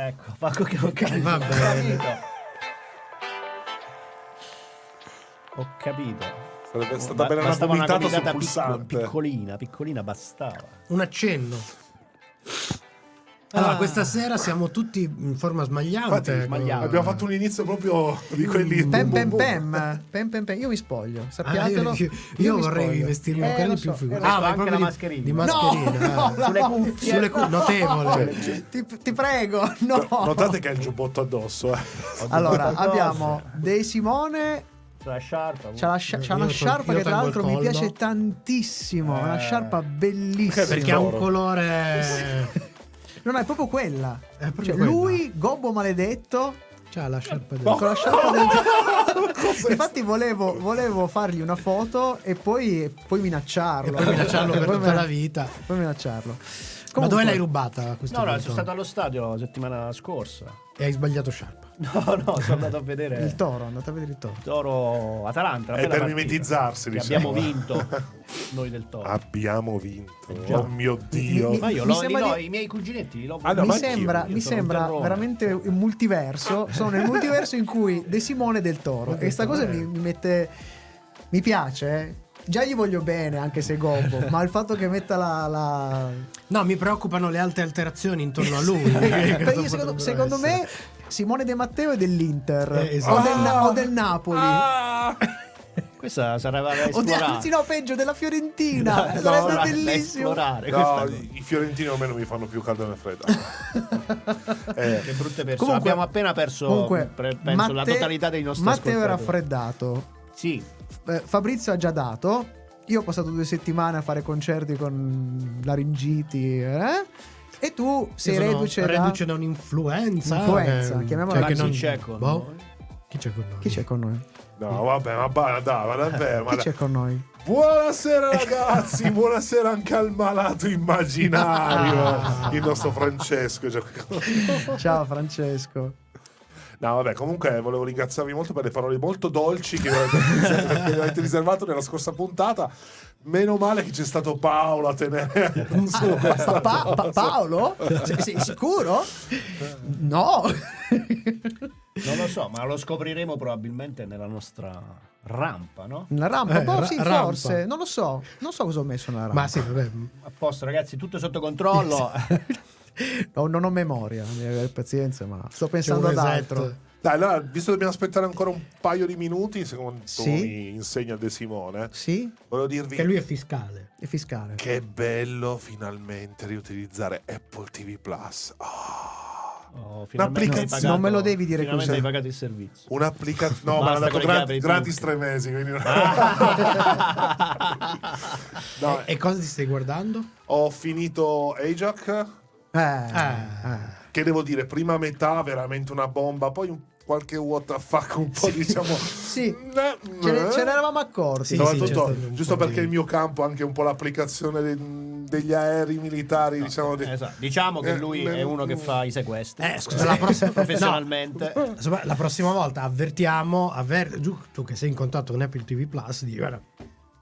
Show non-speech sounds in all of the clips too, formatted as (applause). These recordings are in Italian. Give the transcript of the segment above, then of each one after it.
Ecco, fa che ho capito. Va Ho bene. capito. Ho capito. Sarebbe stata bene una una picco- pulsante. piccolina, piccolina bastava. Un accenno. Allora, Ah. questa sera siamo tutti in forma smagliante. Infatti, smagliamo. Abbiamo fatto un inizio proprio di quelli. Pem boom, pem boom. pem. Pem pem pem. Io mi spoglio, Ah, sappiatelo. io, io mi vorrei spoglio. vestirmi Eh, ancora lo di più figura. eh. Ah, ma anche proprio la di- mascherina. Di No, mascherina. no, ah. la- (laughs) Sulle cuffie. Sulle cu- notevole. Cioè, Ti, ti prego, no. Notate che ha il giubbotto addosso. Eh. Allora, Qualcosa. abbiamo De Simone. C'è la sciarpa. C'ha, la scia- Io una sciarpa io che tra l'altro mi piace tantissimo. È una Eh. sciarpa bellissima. Perché ha un colore. No, no, è proprio quella. È proprio Cioè, quella. lui, gobbo maledetto, C'ha la sciarpa del- con la sciarpa dentro. (laughs) Infatti volevo, volevo fargli una foto e poi, poi minacciarlo. E poi minacciarlo (laughs) per tutta la vita. Poi minacciarlo. Ma Comunque- dove l'hai rubata No, no, punto? sono stato allo stadio la settimana scorsa. E hai sbagliato sciarpa. (laughs) No, no, sono andato a vedere Il toro, andate a vedere il toro. Toro Atalanta. È per mimetizzarsi, diciamo. abbiamo vinto (laughs) noi del Toro. Abbiamo vinto. già. Oh mio dio. Mi- Ma io mi lo, sembra li do- di- i miei cuginetti li do Ah, mi sembra, mi sembra veramente un multiverso. Sono nel multiverso in cui De Simone del Toro. E questa cosa mi, mi mette. Mi piace. eh. Già gli voglio bene, anche se gobbo. (laughs) ma il fatto che metta la. la... No, mi preoccupano le alte alterazioni intorno a lui. Secondo, secondo me Simone De Matteo è dell'Inter Eh, esatto. o, del, Na- o del Napoli. Ah! (laughs) Questa sarebbe da (laughs) esplorare. anzi, no, peggio della Fiorentina. No, Sarebbe da- da bellissimo. esplorare. No, i fiorentini almeno mi fanno più caldo e freddo. (laughs) eh, Che brutte persone. Comunque- Abbiamo appena perso Comunque, pre- penso la Matte- totalità dei nostri Matteo era ascoltatori. raffreddato. Sì, Eh, Fabrizio ha già dato. Io ho passato due settimane a fare concerti con laringiti. eh? E tu sei sono reduce, da... reduce da un'influenza. Influenza, eh, chiamiamola cioè che non- c'è con boh. noi. Chi c'è con noi? Chi c'è con noi? no, vabbè, ma ba- dai, ma davvero. ma Chi c'è con noi? Buonasera (laughs) ragazzi, buonasera anche al malato immaginario, (laughs) il nostro Francesco. Ciao Francesco. No, vabbè, comunque volevo ringraziarvi molto per le parole molto dolci (laughs) che mi avete, riservato nella scorsa puntata. Meno male che c'è stato Paolo a tenere su questa Pa- pa- Paolo? Sei, sei sicuro? No. Non lo so, ma lo scopriremo probabilmente nella nostra rampa, no? La rampa? Eh, boh, ra- sì, rampa. forse. Non lo so. Non so cosa ho messo nella rampa. Ma sì, vabbè. A posto, ragazzi, tutto sotto controllo. No, non ho memoria, devi avere pazienza, ma sto pensando ad reset. altro. Dai, allora, visto che dobbiamo aspettare ancora un paio di minuti, secondo Sì. mi insegna De Simone, Sì? volevo dirvi Che lui è fiscale. È fiscale. che bello finalmente riutilizzare Apple TV Plus. Ah, Oh, hai pagato- Non me lo devi dire così. hai pagato il servizio. Un'applicazione. No, ma l'ha dato gratis tutti. tre mesi. Quindi (laughs) No, E cosa ti stai guardando? ho finito Ajax. Eh, Ah. eh. Che devo dire, prima metà veramente una bomba, poi un- qualche what the fuck un po' diciamo. Sì. Ne- Ce, ne, ce ne eravamo accorti. Sì, stato un giusto perché di- il mio campo è anche un po' l'applicazione de- degli aerei militari, diciamo. de- Esatto. Diciamo che Eh, lui eh, è uno che fa i sequestri. Eh, scusa, la prossima (laughs) (laughs) professionalmente. No, insomma, la prossima volta avvertiamo, avver- giù- tu che sei in contatto con Apple TV Plus, di guarda,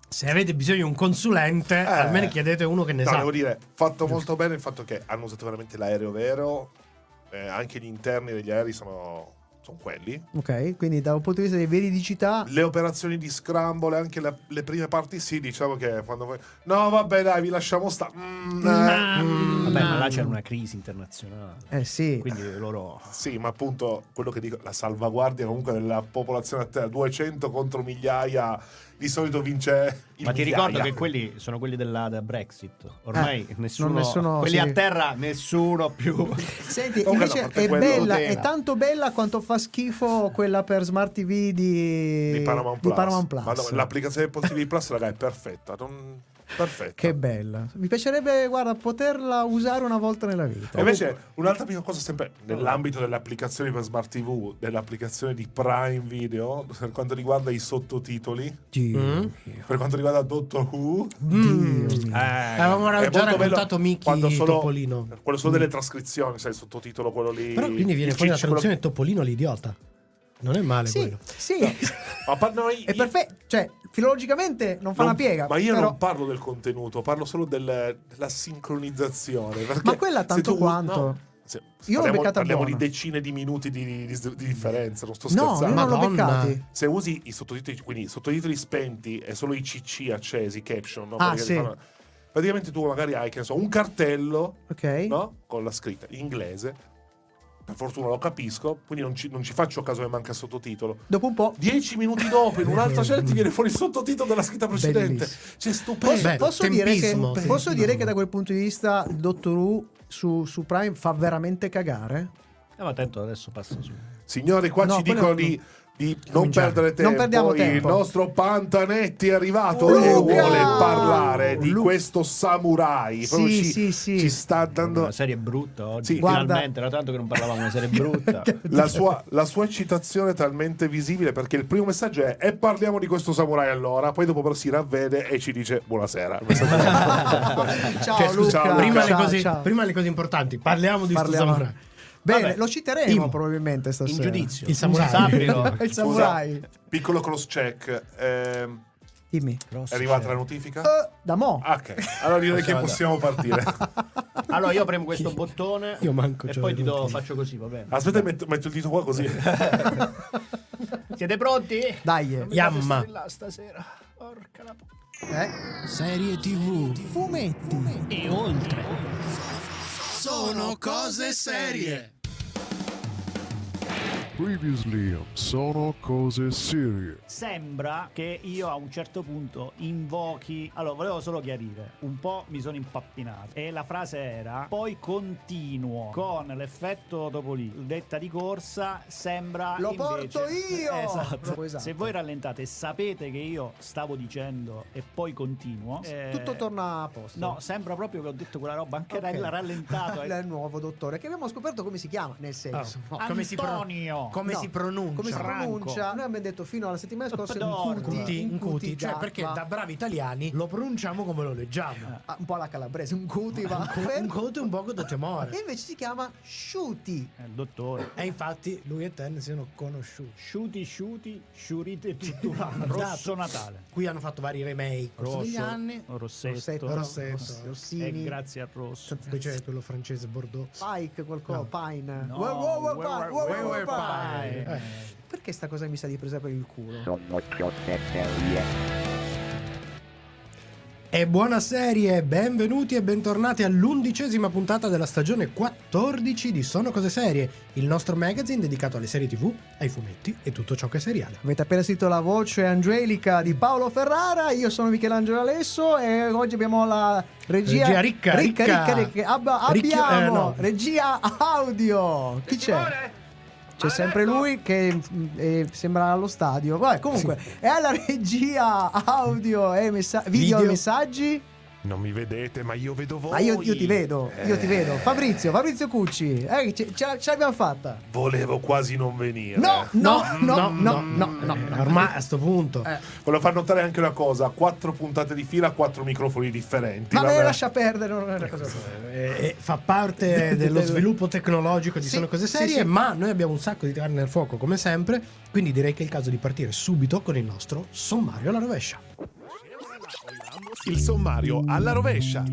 se avete bisogno di un consulente, almeno chiedete uno che ne No, sa. devo dire, fatto molto bene il fatto che hanno usato veramente l'aereo vero, eh, anche gli interni degli aerei sono, sono quelli. Ok, quindi da un punto di vista di veridicità, Le operazioni di scramble, anche la- le prime parti, sì, diciamo che quando voi... No, vabbè, dai, vi lasciamo sta... Mm, eh, mm. Vabbè, ma là c'era una crisi internazionale. eh sì. Quindi loro. Sì, ma appunto quello che dico, la salvaguardia comunque della popolazione a terra, 200 contro migliaia, di solito vince il Ma ti migliaia. ricordo che quelli sono quelli della, della Brexit. Ormai Eh, nessuno, nessuno- Quelli sì. a terra, nessuno più. (laughs) Senti, invece no, è bella, è tanto bella quanto fa schifo quella per Smart TV di, di Paramount di Plus. Paramount Plus. Ma no, l'applicazione Apple TV Plus, raga, è perfetta. non- Perfetta. Che bella. Mi piacerebbe, guarda, poterla usare una volta nella vita. E invece un'altra piccola cosa sempre nell'ambito delle applicazioni per Smart TV, dell'applicazione di Prime Video, per quanto riguarda i sottotitoli, Dio Mm? mio. per quanto riguarda Doctor Who, mio. Eh, Avevamo già raccontato Mickey quando solo, Topolino. quello solo delle trascrizioni, sai, il sottotitolo, quello lì. Però quindi viene fuori la ciccio, quello- traduzione Topolino l'idiota. Non è male Sì, quello. sì. (laughs) Ma pa- no, È io- perfetto. Cioè, filologicamente non fa non- una piega. Ma io però- non parlo del contenuto, parlo solo del- della sincronizzazione. Ma quella tanto tu- quanto. no, Se- Io l'ho parliamo, beccata parliamo di decine di minuti di, di- di differenza, non sto No, scherzando. non l'ho beccati. Se usi i sottotitoli, quindi i sottotitoli spenti e solo i CC accesi, caption, no? Ah, sì. fanno- praticamente tu magari hai, che ne so, un cartello Ok. no? con la scritta in inglese. Per fortuna lo capisco, quindi non ci, non ci faccio caso che manca il sottotitolo. Dopo un po'. Dieci minuti dopo, in un'altra (laughs) scena ti viene fuori il sottotitolo della scritta precedente. Bellissimo. C'è stupendo. Beh, Posso, dire che, tempismo, posso dire che da quel punto di vista il Dottor Who su, su Prime fa veramente cagare? Eh, ma attento, adesso passa su. Signori, qua No, ci dicono di, di non perdere tempo. Non perdiamo Il tempo. nostro Pantanetti è arrivato Luca! e vuole parlare di Lu- questo samurai. Sì, ci, sì, sì. ci sta dando Una serie brutta oggi. Sì. Guarda- Finalmente, era tanto che non parlavamo di una serie brutta. (laughs) la sua, la sua eccitazione è talmente visibile perché il primo messaggio è e parliamo di questo samurai allora poi dopo però si ravvede e ci dice buonasera Il (laughs) Ciao Cioè, Luca. ciao, prima, Luca. le cose, ciao. prima le cose importanti, parliamo di sto Parliamo. samurai. Bene, Vabbè. lo citeremo In- probabilmente In stasera. giudizio. Il samurai. (laughs) Il samurai. piccolo cross check ehm, Dimmi. è arrivata la notifica? Eh, da mo. Ah, ok allora direi che possiamo partire (laughs) Allora io premo questo bottone Io manco e poi ti do, faccio così, va bene. aspetta metto, metto il dito qua così (laughs) Siete pronti? Dai. Yamma. stasera. Porca la Eh? Serie TV. Fumetti. E oltre. Sono cose serie. Previously sono cose serie. Sembra che io a un certo punto invochi. Allora, volevo solo chiarire. Un po' mi sono impappinato. E la frase era: poi continuo con l'effetto Topolino. Detta di corsa, sembra. Lo invece- porto io! (laughs) Esatto. Esatto. Se voi rallentate e sapete che io stavo dicendo e poi continuo. eh, Tutto torna a posto. No, sembra proprio che ho detto quella roba anche Ok. da rallentato. (laughs) Il nuovo dottore che abbiamo scoperto come si chiama, nel senso. Oh, (laughs) come si pro- Come No, si pronuncia? Come si pronuncia? Noi abbiamo detto fino alla settimana scorsa un Dormi. cuti, Cuti, un un cuti, cuti cioè perché da bravi italiani lo pronunciamo come lo leggiamo. ah, un po' alla calabrese, un cuti va. Un e un poco da (laughs) E temore. invece si chiama Sciuti. Eh, Il dottore. E infatti lui e Ten siano conosciuti. Sciuti, sciuti, sciurite tutto. (laughs) Esatto. Rosso Natale. Qui hanno fatto vari remake Rosso, negli anni. Rossetto, Rossetto, Rossetto. Ross- e Rossini. grazie al rosso. Poi c'è quello francese Bordeaux. Pike, qualcosa, No. Pine. No, Wow, wow, wow, where- Pine, where- wow, where wow, were Pine. Pine? Eh. Perché sta cosa mi sa di presa per il culo? Sono cose serie. E buona serie, benvenuti e bentornati all'undicesima puntata della stagione 14 di Sono Cose Serie, il nostro magazine dedicato alle serie tv, ai fumetti e tutto ciò che è seriale. Avete appena sentito la voce angelica di Paolo Ferrara, io sono Michelangelo Alesso e oggi abbiamo la regia, Regia ricca, ricca, ricca. ricca, ricca. Abba- Ricchio- abbiamo eh, no. regia audio. Chi c'è? C'è sempre lui che mm, eh, sembra allo stadio. Vabbè, comunque, è alla regia (laughs) audio e messa- video, e Video. messaggi. Non mi vedete, ma io vedo voi. Ah, io, io ti vedo, io ti Eh. vedo. Fabrizio, Fabrizio Cucci, eh, ce, ce- ce l'abbiamo fatta. volevo quasi non venire No, no, no, no, no, no. Ormai a sto punto. Eh. volevo far notare anche una cosa quattro puntate di fila quattro microfoni differenti Ma me vabbè. lascia perdere, non è una cosa. Eh, eh, fa parte (laughs) dello sviluppo tecnologico di Sì, Sono Cose sì, Serie, sì. ma noi abbiamo un sacco di carne al fuoco come sempre, quindi direi che è il caso di partire subito con il nostro sommario alla rovescia. Il sommario alla rovescia.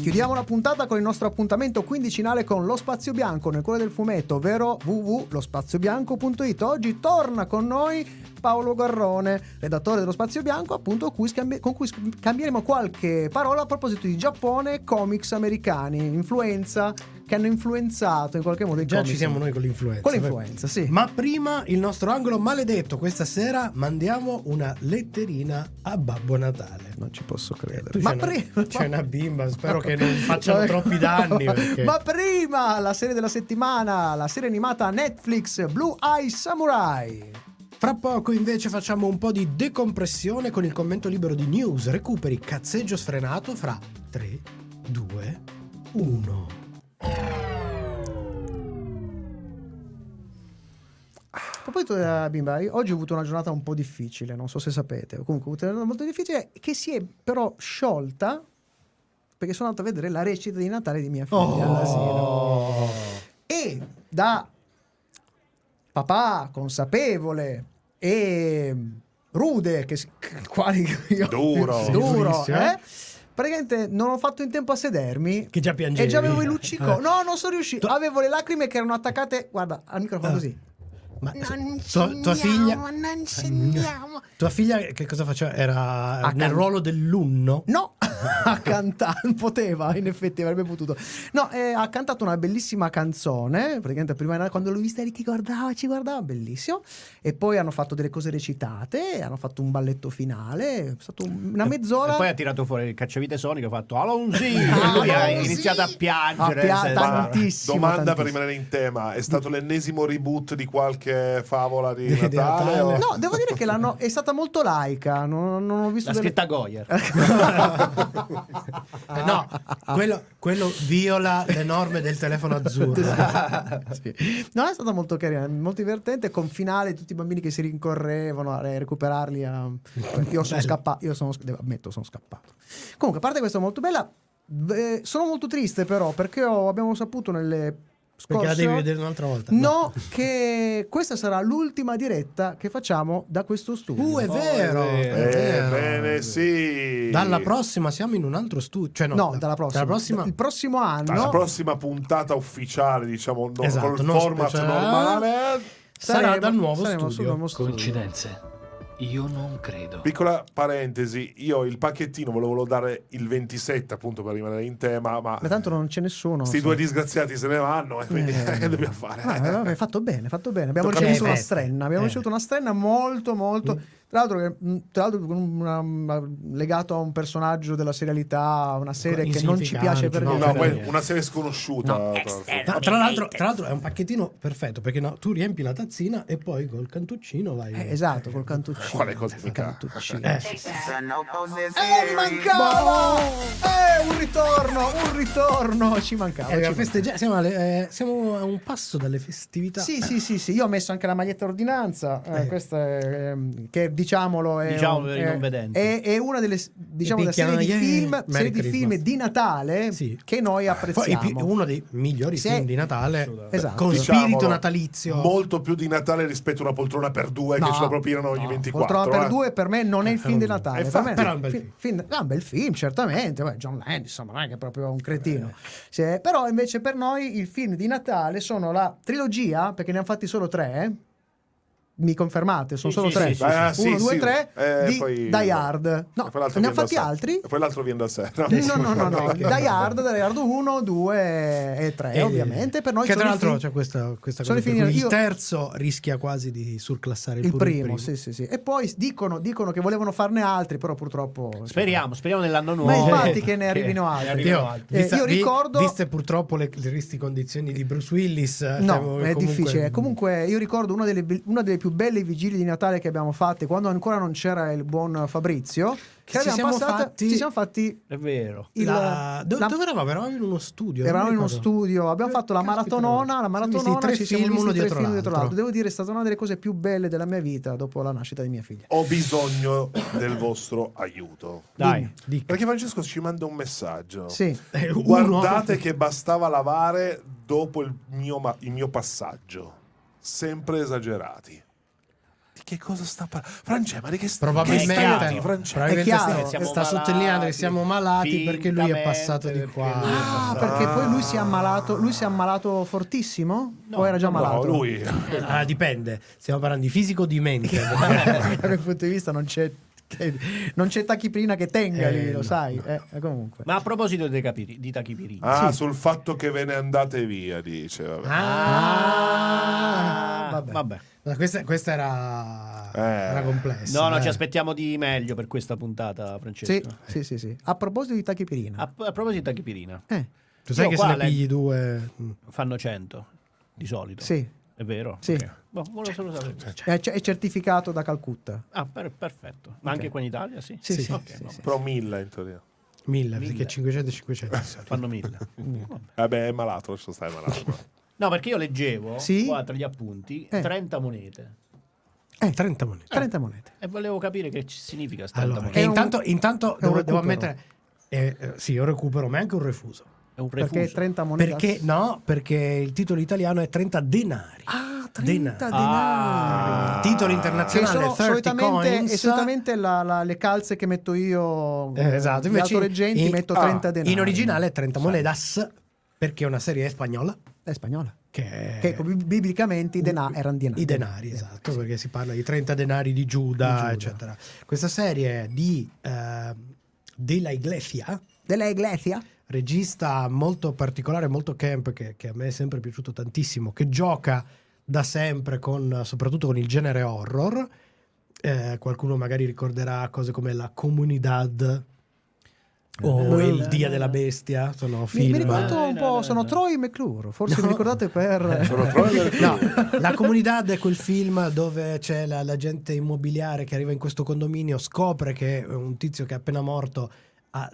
Chiudiamo la puntata con il nostro appuntamento quindicinale con Lo Spazio Bianco nel cuore del fumetto, ovvero www.lospaziobianco.it. Oggi torna con noi Paolo Garrone, redattore dello Spazio Bianco, appunto con cui, scambi- con cui cambieremo qualche parola a proposito di Giappone e comics americani, influenza che hanno influenzato in qualche modo i Già comics. ci siamo noi con l'influenza. Con l'influenza, sì. Ma prima il nostro angolo maledetto. Questa sera mandiamo una letterina a Babbo Natale. Non ci posso credere. Ma c'è, prima (laughs) una, c'è una bimba, spero (laughs) che non facciano troppi danni. (laughs) Perché... Ma prima la serie della settimana, la serie animata Netflix Blue Eye Samurai. Fra poco invece facciamo un po' di decompressione con il commento libero di news, recuperi, cazzeggio sfrenato fra 3, 2, 1. A proposito della bimba, oggi ho avuto una giornata un po' difficile, non so se sapete. Comunque ho avuto una giornata molto difficile che si è però sciolta perché sono andato a vedere la recita di Natale di mia figlia all'asilo. E da papà consapevole e rude, che (laughs) quali io- Duro. Duro, (laughs) eh? Praticamente non ho fatto in tempo a sedermi. Che già piangevi. E già avevo i luccico. Eh. No, non sono riuscito. Avevo le lacrime che erano attaccate. Guarda, al microfono Ah. così. Ma tua, tua figlia. Tua figlia che cosa faceva? Era A nel can- ruolo dell'unno? No, (laughs) ha cantato, (laughs) poteva, in effetti avrebbe potuto. No, eh, ha cantato una bellissima canzone, praticamente prima quando l'ho vista lì che guardava, ci guardava, bellissimo. E poi hanno fatto delle cose recitate, hanno fatto un balletto finale, è stato un- una mezz'ora. E poi ha tirato fuori il cacciavite sonico e ha fatto Alonzi! (laughs) E lui ha iniziato a piangere. A pia- Tantissimo, domanda per tantissimo. rimanere in tema: è stato l'ennesimo reboot di qualche favola di, Di- Natale? Natale. o- No, devo dire che l'hanno, è stata molto laica, non, non ho visto L'ha delle... scritta Goyer. (laughs) No, quello, quello viola le norme del telefono azzurro. (laughs) Sì. No, è stata molto carina, molto divertente. Con finale, tutti i bambini che si rincorrevano a recuperarli. a- Io sono scappato, io sono, ammetto, sono scappato. Comunque, a parte questo, molto bella. eh, sono molto triste, però, perché ho- abbiamo saputo nelle Perché la devi vedere un'altra volta. No, (laughs) che questa sarà l'ultima diretta che facciamo da questo studio. Uh, è Oh, vero. è vero. è vero. Ebbene sì. Dalla prossima siamo in un altro studio. Cioè, no, no, da- dalla prossima. Dalla prossima Il prossimo anno Alla prossima puntata ufficiale, diciamo, no- Esatto, col format speciale. normale. sarà saremo- dal nuovo saremo studio. nuovo studio. Coincidenze? Io non credo. Piccola parentesi, io il pacchettino volevo dare il 27 appunto per rimanere in tema, ma Ma tanto non c'è nessuno. questi sì. due disgraziati se ne vanno e quindi Eh. che (laughs) dobbiamo fare? Ah, eh, vabbè, fatto bene, fatto bene. Abbiamo Tocca ricevuto una strenna. Abbiamo Eh. ricevuto una strenna molto, molto. Tra l'altro, tra l'altro una- legato a un personaggio della serialità, una serie che non ci piace per No, No, niente. poi una serie sconosciuta. No. tra l'altro. No, tra, l'altro, tra l'altro è un pacchettino perfetto perché no, tu riempi la tazzina e poi col cantuccino vai. Eh, esatto, col cantuccino. Quale cosa Il cantuccino. Eh, Eh, mancava! Eh, un ritorno, un ritorno. Ci mancava. eh, ci festeggia- siamo, alle- eh, siamo a un passo dalle festività. Sì, sì, sì, sì, io ho messo anche la maglietta ordinanza, eh, Eh. questa è, ehm, che diciamolo è, Diciamo un- per i è- non vedenti. è- è una delle diciamo, picchiano, serie di film, Merry serie di film di Natale Sì. che noi Poi apprezziamo. pi- uno dei migliori Sì. film di Natale Esatto. con Diciamolo, spirito natalizio. Molto più di Natale rispetto a una poltrona per due che No, ce la propinano ogni no, 24. Poltrona per eh. due per me non è il film di Natale. Eh, per fa- me- però è un bel fi- film. film- ah, un bel film, certamente. Beh, John Land, insomma, non è che è proprio un cretino. Sì, però invece per noi il film di Natale sono la trilogia, perché ne hanno fatti solo tre. Eh. Mi confermate? Sono Sì, solo sì, tre. Ah, Uno, due, tre Eh, di poi- Die Hard. No, ne hanno fatti altri? E poi l'altro viene da sé. no? No, no, no. (laughs) Die Hard, Die Hard 1, 2 e 3, Eh, ovviamente. Per noi che sono tra l'altro c'è questa, questa cosa il terzo rischia quasi di surclassare il, primo, sì, sì, sì. E poi dicono, dicono che volevano farne altri, però purtroppo. Speriamo, speriamo nell'anno Ma nuovo. infatti che (laughs) ne arrivino altri. Io, altri. Eh, vista- io vi- ricordo- viste purtroppo le, tristi condizioni di Bruce Willis, eh, No, siamo è difficile. Comunque, io ricordo una delle, delle più belle vigilie di Natale che abbiamo fatte quando ancora non c'era il buon Fabrizio. Che Ci siamo passato- fatti- ci siamo fatti. È vero. il- La- do- la- dove eravamo? Eravamo in uno studio. Eravamo in uno studio, abbiamo Eh, fatto la maratonona. La siamo maratonona tre ci siamo film visti uno tre dietro film dietro l'altro. l'altro. Devo dire, è stata una delle cose più belle della mia vita dopo la nascita di mia figlia. Ho bisogno del vostro aiuto. Dai. Dica. Perché Francesco ci manda un messaggio. Sì. Eh, Guardate che bastava lavare dopo il mio, il mio passaggio. Sempre esagerati. Di che cosa sta parlando? Francesco, ma di che sta Probabilmente, probabilmente È chiaro, sta- siamo sta sottolineando che siamo malati perché lui è passato di qua. Ah, perché poi lui si è ammalato. Lui si è ammalato fortissimo? o era già No, malato? lui. Ah, dipende, stiamo parlando di fisico o di mente. (laughs) da quel punto di vista non c'è, non c'è tachipirina che tenga Eh, lì, lo no, sai. Eh, eh, comunque. Ma a proposito dei capiri- di tachipirina. Ah, sul fatto che ve ne andate via, dice. Vabbè. Ah, vabbè. vabbè. Ma Questa, questa era, Eh. era complessa. No, no, eh. ci aspettiamo di meglio per questa puntata, Francesco. Sì, sì, sì, sì. A proposito di tachipirina. A, a proposito di tachipirina, Eh, Tu sai Io che se ne le- pigli due... mm. fanno 100 di solito. sì. È vero? Sì. Ok. Boh, solo sapere. È, è certificato da Calcutta. Ah, per- perfetto. Ma anche qua in Italia, sì? Sì, sì, Ok, sì, vabbè. sì. Però mille in teoria. Mille, Mille. perché 500 e 500. Fanno mille. (laughs) Vabbè, è malato, lascia stare malato. (laughs) No, perché io leggevo Sì? qua tra gli appunti Eh. 30 monete. Eh, 30 monete. 30 monete. E volevo capire che ci significa sta 30 Allora, monete. e un- intanto, intanto devo, devo ammettere... eh, eh, sì, un recupero, ma è anche un refuso. È un refuso. Perché 30 monete. Perché no? Perché il titolo italiano è 30 denari. Ah, 30 denari. Ah. denari. Titolo internazionale sono 30 solitamente, solitamente la- la- le calze che metto io Eh, esatto, gli invece autoreggenti in- metto ah, 30 denari In originale è 30 monedas perché è una serie spagnola? È spagnola. Che, che bi- biblicamente i denari erano denari i denari, esatto, perché si parla di 30 denari di Giuda, Di Giuda. eccetera. Questa serie di eh, De La Iglesia, della Iglesia? Regista molto particolare, molto camp, che, che a me è sempre piaciuto tantissimo, che gioca da sempre con, soprattutto con il genere horror. Eh, qualcuno magari ricorderà cose come La Comunidad o Eh, Il Dia della Bestia, sono mi, film. mi ricordo un po' no, sono no. Troy McClure forse No. vi ricordate per Sono Troy (laughs) No, la comunità è quel film dove c'è la- l'agente immobiliare che arriva in questo condominio, scopre che un tizio che è appena morto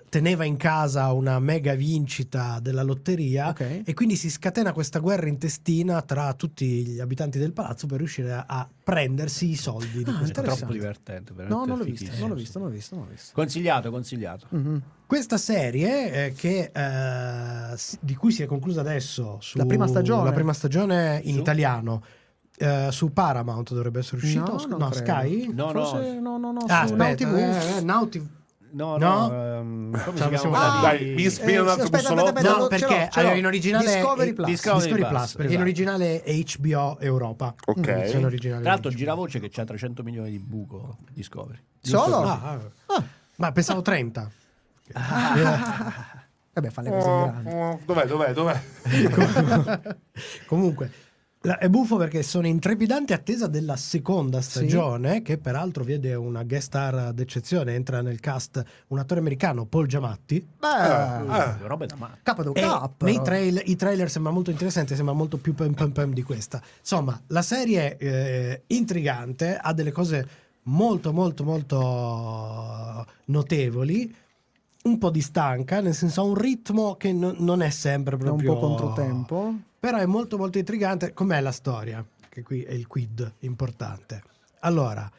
teneva in casa una mega vincita della lotteria Ok. e quindi si scatena questa guerra intestina tra tutti gli abitanti del palazzo per riuscire a, a prendersi i soldi di Ah, questo. interessante. Troppo divertente. no non l'ho visto non l'ho visto non l'ho visto non l'ho visto Consigliato, consigliato. Mhm. Questa serie eh, che, eh, di cui si è conclusa adesso su- La prima stagione? la prima stagione in Su? italiano eh, su Paramount dovrebbe essere uscito No, no. Sky No, forse no. no no no ah su Now TV eh, eh, Now TV. No, No? no. ehm, come Ce si fare. Dai, mi ispira Eh, un altro aspetta, no ce perché ce allora, in originale Discovery Plus. Discovery Discovery Plus, Plus, perché in esatto. originale HBO Europa Ok. Versione originale Tra l'altro giravoce che c'ha 300 milioni di buco Discovery. solo ah, ah. ma pensavo 30 (laughs) vabbè fa le cose grandi Dov'è, dov'è, dov'è? (laughs) Comunque, la- è buffo perché sono in trepidante attesa della seconda stagione, che peraltro vede una guest star d'eccezione. Entra nel cast un attore americano, Paul Giamatti. beh Ah. Robe da male. capo E cap nei trail- i trailer sembra molto interessante, sembra molto più pam pam pam di questa. Insomma, la serie è eh, intrigante, ha delle cose molto molto molto notevoli. Un po' di stanca, nel senso ha un ritmo che no- non è sempre è un proprio po' controtempo però è molto molto intrigante. Com'è la storia? Che qui è il quid importante. Allora,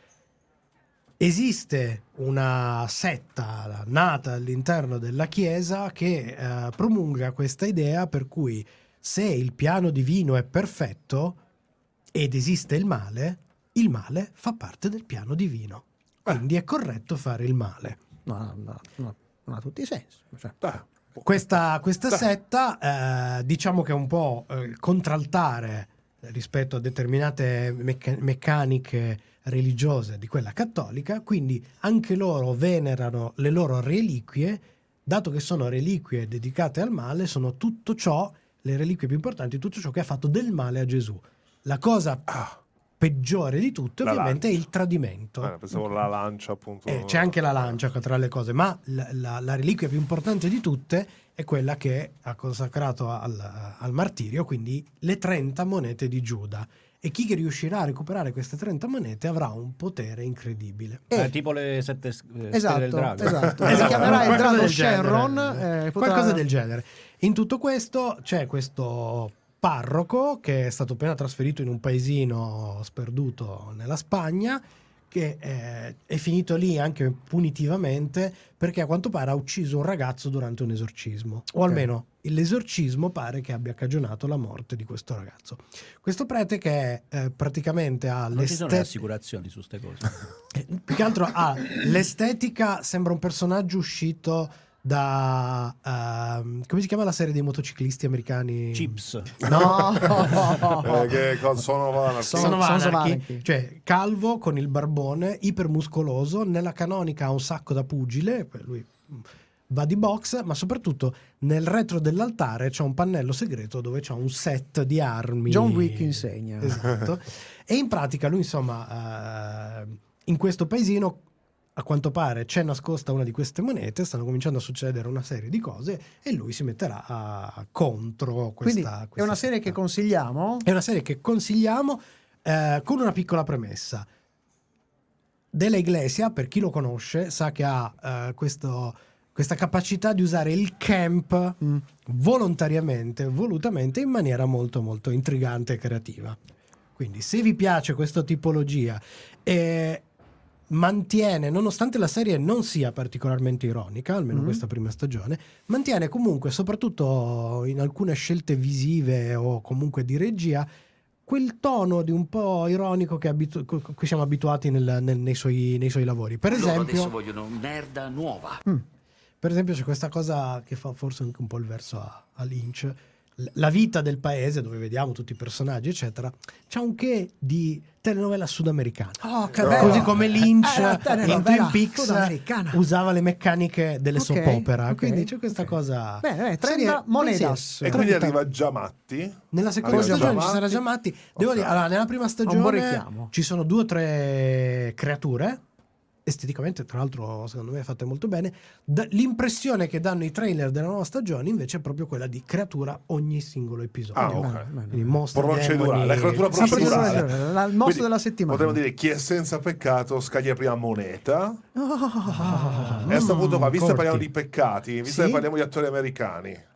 esiste una setta nata all'interno della Chiesa che eh, promulga questa idea per cui se il piano divino è perfetto ed esiste il male, il male fa parte del piano divino. Quindi è corretto fare il male. no, no, no, non ha tutti i sensi cioè, Dai. Questa, questa setta, eh, diciamo che è un po' eh, contraltare rispetto a determinate mecca- meccaniche religiose di quella cattolica, quindi anche loro venerano le loro reliquie, dato che sono reliquie dedicate al male, sono tutto ciò, le reliquie più importanti, tutto ciò che ha fatto del male a Gesù. La cosa Ah, peggiore di tutte La ovviamente è il tradimento. eh, pensavo la lancia, appunto. Eh, c'è anche la lancia tra le cose, ma la, la- la reliquia più importante di tutte è quella che ha consacrato al, al martirio, quindi le 30 monete di Giuda. E chi che riuscirà a recuperare queste 30 monete avrà un potere incredibile. Eh, Eh, tipo le sette eh, stelle del esatto drago. esatto (laughs) Esatto, si chiamerà il drago. Shenron eh, potrà- Qualcosa del genere. In tutto questo c'è questo parroco che è stato appena trasferito in un paesino sperduto nella Spagna che eh, è finito lì anche punitivamente perché a quanto pare ha ucciso un ragazzo durante un esorcismo o Ok. almeno l'esorcismo pare che abbia cagionato la morte di questo ragazzo questo prete che è eh, praticamente ha Non ci sono le assicurazioni su ste cose. (laughs) più che altro ha l'estetica, sembra un personaggio uscito da ehm, come si chiama la serie dei motociclisti americani? Chips. No, (laughs) Eh, (laughs) che con- sono Sono- sono sono cioè calvo con il barbone, ipermuscoloso, nella canonica ha un sacco da pugile, lui mm, va di box, ma soprattutto nel retro dell'altare c'è un pannello segreto dove c'è un set di armi. John Wick insegna Esatto. e in pratica lui, insomma, eh, in questo paesino, a quanto pare, c'è nascosta una di queste monete, stanno cominciando a succedere una serie di cose e lui si metterà a- contro questa... quindi è questa una serie che setta. consigliamo È una serie che consigliamo eh, con una piccola premessa. Della Iglesia, per chi lo conosce, sa che ha eh, questo- questa capacità di usare il camp Mm. volontariamente, volutamente, in maniera molto molto intrigante e creativa. Quindi se vi piace questa tipologia e mantiene, nonostante la serie non sia particolarmente ironica, almeno Mhm. questa prima stagione, mantiene comunque, soprattutto in alcune scelte visive o comunque di regia, quel tono di un po' ironico che abitu- cu- cui siamo abituati nel- nel- nei, suoi, nei suoi lavori. Per Loro adesso esempio, vogliono merda nuova. per esempio, c'è questa cosa che fa forse anche un po' il verso a, a Lynch. L- La vita del paese, dove vediamo tutti i personaggi, eccetera, c'ha un che di telenovela sudamericana. Oh, che bello. Così come Lynch Eh, in Twin Peaks usava le meccaniche delle Ok, soap opera. ok, Quindi c'è questa ok. cosa. Bene, Serie- 30 monedas. E quindi 30. arriva Giamatti. Nella seconda Arriva stagione ci Giamatti. sarà Giamatti. Devo dire, allora, nella prima stagione ci sono due o tre creature. Esteticamente, tra l'altro, secondo me fatte molto bene. Da- l'impressione che danno i trailer della nuova stagione, invece, è proprio quella di creatura ogni singolo episodio. Ah, Bene, ok. bene, bene. Quindi mostri, Procedurale, demoni- la creatura procedurale. sì. La- il mostro Quindi della settimana. Potremmo dire chi è senza peccato scaglia prima moneta. Ah, e a questo punto qua, visto che parliamo di peccati, visto Sì? che parliamo di attori americani, (laughs)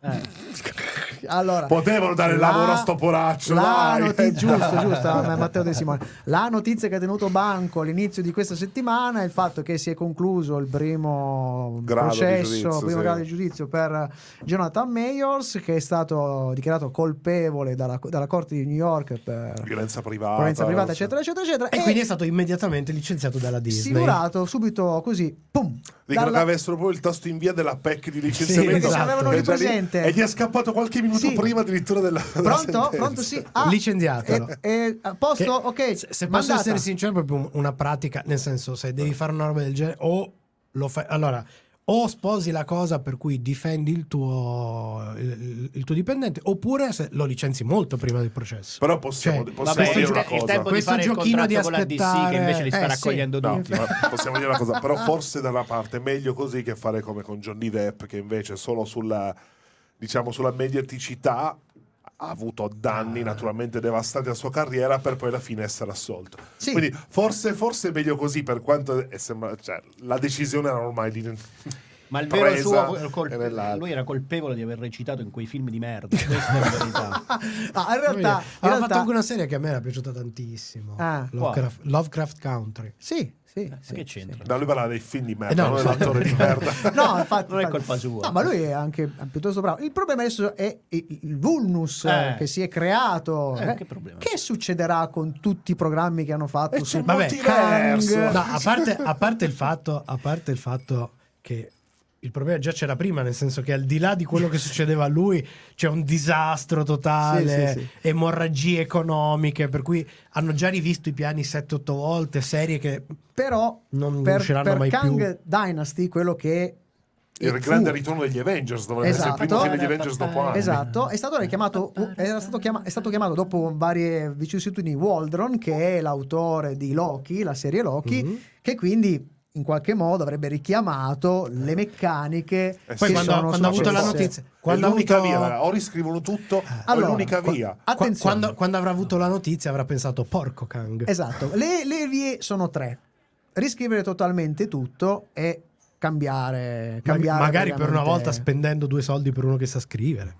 allora, potevano dare il la- lavoro a sto poraccio. La dai. notizia, (laughs) giusto, giusto, ah, Matteo De Simone. La notizia che ha tenuto banco all'inizio di questa settimana è il fatto che si è concluso il primo Grado processo, giudizio, primo sì. grado di giudizio per Jonathan Mayors, che è stato dichiarato colpevole dalla, dalla Corte di New York per Violenza privata. violenza privata, sì. eccetera, eccetera, eccetera. E quindi è stato immediatamente licenziato dalla Disney. simulato subito così, pum. Dicono dalla- che avessero proprio il tasto in via della PEC di licenziamento. già lì- presente. E gli è scappato qualche minuto Sì. prima addirittura della. della Pronto? sentenza. Pronto? Sì. Ah, Licenziatelo. e- e- a posto? Che, ok. Se, se posso essere sincero, è proprio un- una pratica, nel senso, se devi fare una roba del genere, o lo fai. Allora, o sposi la cosa per cui difendi il tuo, il, il tuo dipendente, oppure se lo licenzi molto prima del processo. Però possiamo, Cioè, possiamo Vabbè, dire il, una te- il cosa. tempo di Questo fare il giochino di contratto con la DC che aspettare- invece li sta Eh, sì. raccogliendo No, tutti. ma (laughs) possiamo dire una cosa, però forse da una parte è meglio così che fare come con Johnny Depp, che invece solo sulla, diciamo, sulla mediaticità ha avuto danni naturalmente devastanti alla sua carriera per poi alla fine essere assolto. Sì. Quindi forse, forse è meglio così per quanto è sembra- cioè, la decisione era ormai di... (laughs) Ma il vero suo colp- e nell'altro. lui era colpevole di aver recitato in quei film di merda. (laughs) Questa è la verità. (laughs) Ah, in realtà, in Aveva realtà fatto anche una serie che a me era piaciuta tantissimo. Ah. Lovecraft, Lovecraft Country. sì, sì, sì, che c'entra? No, lui parla dei film di Eh merda, no, non è infatti. l'attore di merda. (laughs) No, infatti, Non è colpa sua. No, ma lui è anche piuttosto bravo. Il problema adesso è il vulnus Eh. che si è creato. Eh, eh. che problema? Che succederà con tutti i programmi che hanno fatto E su Vabbè? No, a parte, a parte il fatto, a parte il fatto che il problema già c'era prima, nel senso che al di là di quello che (laughs) succedeva a lui c'è un disastro totale, Sì, sì, sì. emorragie economiche, per cui hanno già rivisto i piani 7-8 volte, serie che Però non per, usciranno per mai Kang più. Dynasty, quello che Il fu- grande ritorno degli Avengers dovrebbe essere il primo Esatto. film degli Avengers dopo anni. Esatto, è stato richiamato, era stato, chiama- è stato chiamato dopo varie vicissitudini Waldron, che è l'autore di Loki, la serie Loki, Mhm. che quindi in qualche modo avrebbe richiamato le meccaniche. Eh Poi quando, sono quando ha avuto la notizia, È quando ha l'unica avuto- via, o riscrivono tutto, Allora, è l'unica via. Attenzione. quando, quando avrà avuto la notizia avrà pensato porco Kang. Esatto, le, le vie sono tre. Riscrivere totalmente tutto e cambiare. Mag- cambiare magari per una volta spendendo due soldi per uno che sa scrivere.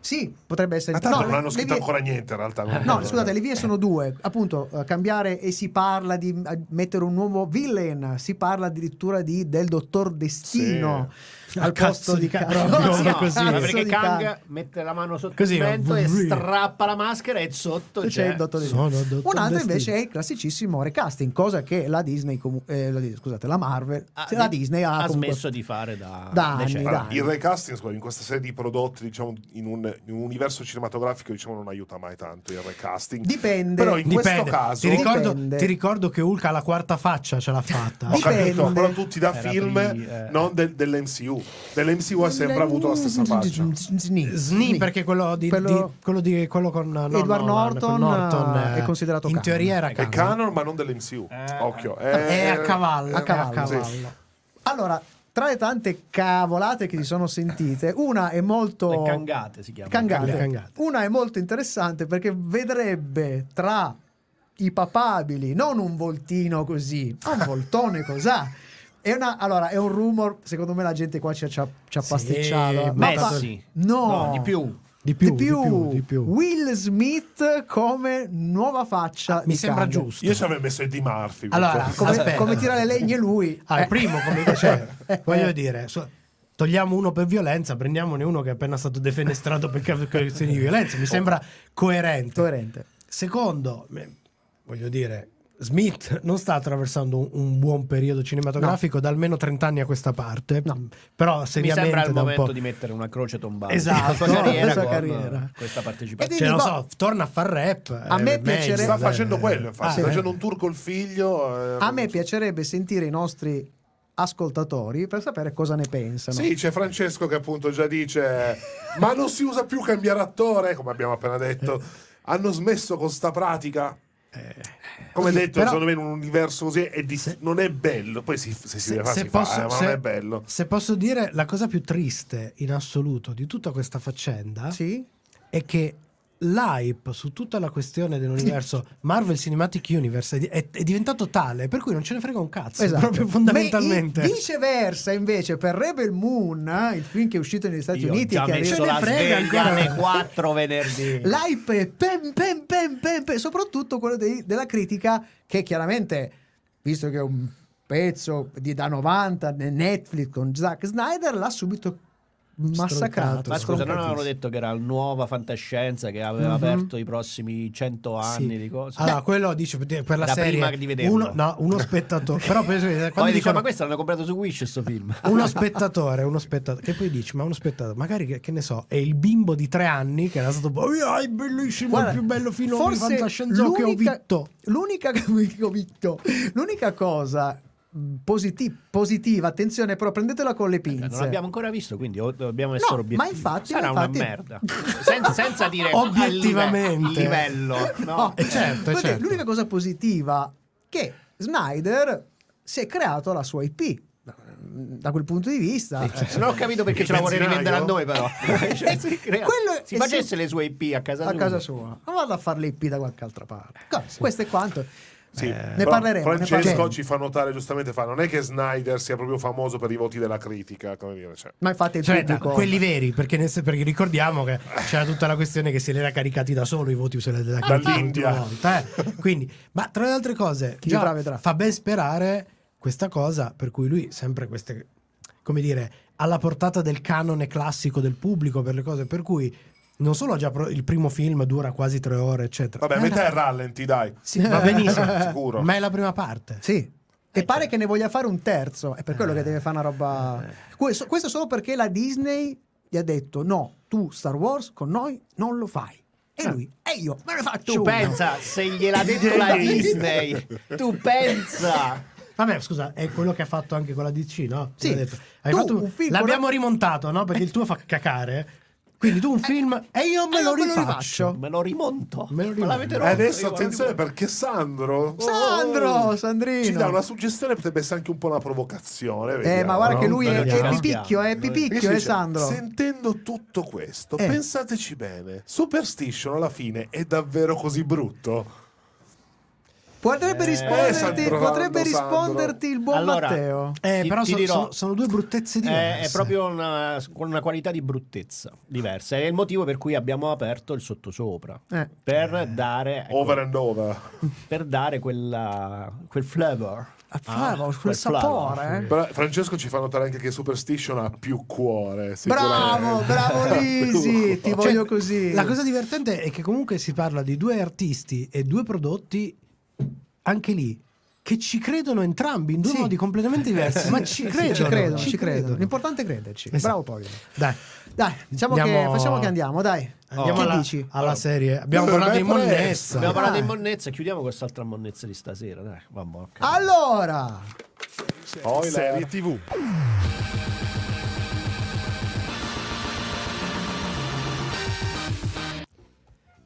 Sì, potrebbe essere. Ma tanto no, non hanno scritto vie- ancora niente in realtà. No, scusate, le vie sono due. Appunto, eh, cambiare e si parla di eh, mettere un nuovo villain. Si parla addirittura di, del dottor Destino al posto di Kang. proprio no, così. Ma perché di Kang mette la mano sotto Così, il mento e strappa la maschera e sotto C'è il dottor. Sono dottor Un altro invece è il classicissimo recasting, cosa che la Disney, comu- eh, la, scusate, la Marvel, Ah, la di- Disney ha, ha comunque- smesso di fare da, Da anni, da anni. il recasting scusa, in questa serie di prodotti, diciamo, in un, in un universo cinematografico, diciamo, non aiuta mai tanto il recasting. Dipende. Però in questo Dipende. caso, ti, ricordo, ti ricordo che Hulk ha la quarta faccia, ce l'ha fatta. ho capito, però tutti da Era film, pri- eh. non del- dell'MCU. Dell'MCU ha sempre avuto la stessa faccia. Sni. Sni perché quello di quello, di, quello, di- quello con no, Edward Norton, eh, è eh, considerato in canon. teoria era È canon. canon, ma non dell'MCU. Eh. Occhio. è a cavallo, a cavallo, a sì. cavallo. Allora, tra le tante cavolate che si sono sentite, una è molto. Le cangate si chiamano. Cangate. Cangate. Una è molto interessante perché vedrebbe tra i papabili non un voltino così, ma un voltone cos'ha. È una, allora, è un rumor, secondo me la gente qua ci ha, ci ha- ci ha Sì, pasticciato. eh. ma- fa- Messi. No. No, di più. Di più, Di di più, più, di più. Will Smith come nuova faccia. Mi di sembra Kang. giusto. Io ci avevo messo Eddie Murphy. Allora, Come, come tira le legne lui. (laughs) Ah, il Eh. primo, come cioè, voglio dire, so- togliamo uno per violenza, prendiamone uno che è appena stato defenestrato per questioni di violenza. Mi sembra coerente. Coerente. Secondo, me- voglio dire, Smith non sta attraversando un, un buon periodo cinematografico da almeno 30 anni a questa parte. No. Però Mi seriamente sembra il da un momento po'. di mettere una croce tombale Esatto, sulla sua carriera, la sua carriera. questa partecipazione. Cioè, non Quindi, so, torna a far rap. A eh, me piacerebbe- Sta eh. facendo quello, infatti, Ah, sta eh. facendo un tour col figlio. eh, A me piacerebbe sentire i nostri ascoltatori per sapere cosa ne pensano. Sì, c'è Francesco che appunto già dice: Ma non si usa più cambiare attore, come abbiamo appena detto. (laughs) Hanno smesso con sta pratica. Come detto, però- secondo me in un universo così è di- non è bello. Poi si- se si Se, deve fare, se si fa, posso, eh, ma se- non è bello. se posso dire, la cosa più triste in assoluto di tutta questa faccenda Sì? è che l'hype su tutta la questione dell'universo Marvel Cinematic Universe è, è- è diventato tale per cui non ce ne frega un cazzo Esatto. proprio fondamentalmente Ma i- viceversa, invece, per Rebel Moon, il film che è uscito negli Stati Io Uniti, già che messo la frega ancora. alle 4 venerdì. l'hype è pem, pem, pem, pem, pem, soprattutto quello dei- della critica, che chiaramente, visto che è un pezzo di, da 90 nel Netflix con Zack Snyder, l'ha subito massacrato. Ma scusa, non avevano detto che era nuova fantascienza che aveva Mhm. aperto i prossimi 100 anni Sì. di cose. allora quello dice per la Era serie prima di vederlo. uno, no, uno spettatore però per esempio, Poi quando dice, dicono ma questo l'hanno comprato su Wish sto film. (laughs) uno spettatore, uno spettatore, che poi dici, ma uno spettatore, magari che, che ne so, è il bimbo di tre anni che era stato, oh, yeah, è bellissimo, Guarda, il più bello film di fantascienza che ho visto. L'unica, che ho visto, l'unica cosa positi- positiva, attenzione, però prendetela con le pinze. Non l'abbiamo ancora visto, quindi dobbiamo essere No, obiettivi. ma infatti- Sarà infatti- una merda. Senza, senza dire (laughs) Obiettivamente. a livello. (laughs) No. No, Eh, certo, Perché certo. L'unica cosa positiva che Snyder si è creato la sua IP. Da- quel punto di vista, eh, Non ho capito perché ce la vuole benzinaio? rivendere a noi, però. (laughs) Cioè, si, crea- Quello si facesse sem- le sue IP a casa a sua. casa sua, ma vado a fare l'IP da qualche altra parte. Co- Questo è quanto. Sì, Eh, ne parleremo, ne Francesco parleremo. ci fa notare giustamente: fa, non è che Snyder sia proprio famoso per i voti della critica. Come dire, cioè. Ma infatti Cioè, da- pubblico quelli veri, perché, nel sen- perché ricordiamo che c'era tutta la questione che se li era caricati da solo i voti se li era Dall'India. volta, eh. (laughs) Quindi, ma tra le altre cose, Chi già vedrà. fa ben sperare questa cosa, per cui lui sempre queste, come dire, alla portata del canone classico del pubblico per le cose, per cui non solo già pro- il primo film dura quasi tre ore, eccetera. Vabbè, Eh, metà è rallenti, dai. Sì, va benissimo, (laughs) Sicuro. ma è la prima parte. Sì. E pare che ne voglia fare un terzo, è per quello che deve fare una roba. Questo, questo solo perché la Disney gli ha detto: no, tu Star Wars con noi non lo fai. E lui, e io me ne faccio Tu uno. pensa, se gliel'ha (laughs) detto la Disney, tu pensa. Vabbè, scusa, è quello che ha fatto anche con la DC, no? Sì. L'ha detto. Hai Tu, fatto- un film L'abbiamo con- rimontato, no? Perché il tuo fa cacare. Quindi tu un film e io me e lo me lo rifaccio. Me lo rimonto. Me lo rimonto. E rotto, adesso io- attenzione perché Sandro Sandro, oh, Sandrino. ci dà una suggestione, potrebbe essere anche un po' una provocazione. Eh, vediamo, ma guarda no? che lui è, è pipicchio, è pipicchio, eh, Sandro. Sentendo tutto questo, Eh. pensateci bene. Superstition alla fine è davvero così brutto? Potrebbe Eh, risponderti, Sandro, potrebbe Sandro. risponderti il buon Allora, Matteo. Eh, Ti- però ti so- dirò- sono, sono due bruttezze diverse. È, è proprio una, con una qualità di bruttezza diversa. È il motivo per cui abbiamo aperto il sottosopra. Eh. Per dare, ecco, Over and over. (laughs) per dare quella, quel flavor. Ah, flavor, quel quel sapore, flavor. eh. Però Francesco ci fa notare anche che Superstition ha più cuore. Bravo, (laughs) bravo Lisi, ti Cioè, voglio così. La cosa divertente è che comunque si parla di due artisti e due prodotti, anche lì, che ci credono entrambi in due Sì. modi completamente diversi. (laughs) ma ci Sì, credono. ci credono, ci credono. credono. L'importante è crederci. Esatto. Bravo Pavio. Dai, Dai, diciamo Andiamo- che facciamo che andiamo, dai. andiamo che alla, dici? alla serie. Abbiamo Eh, parlato beh, di presto. monnezza. Abbiamo parlato di monnezza, chiudiamo quest'altra monnezza di stasera. Dai, vabbè, ok. Allora, Spoiler. Serie TV.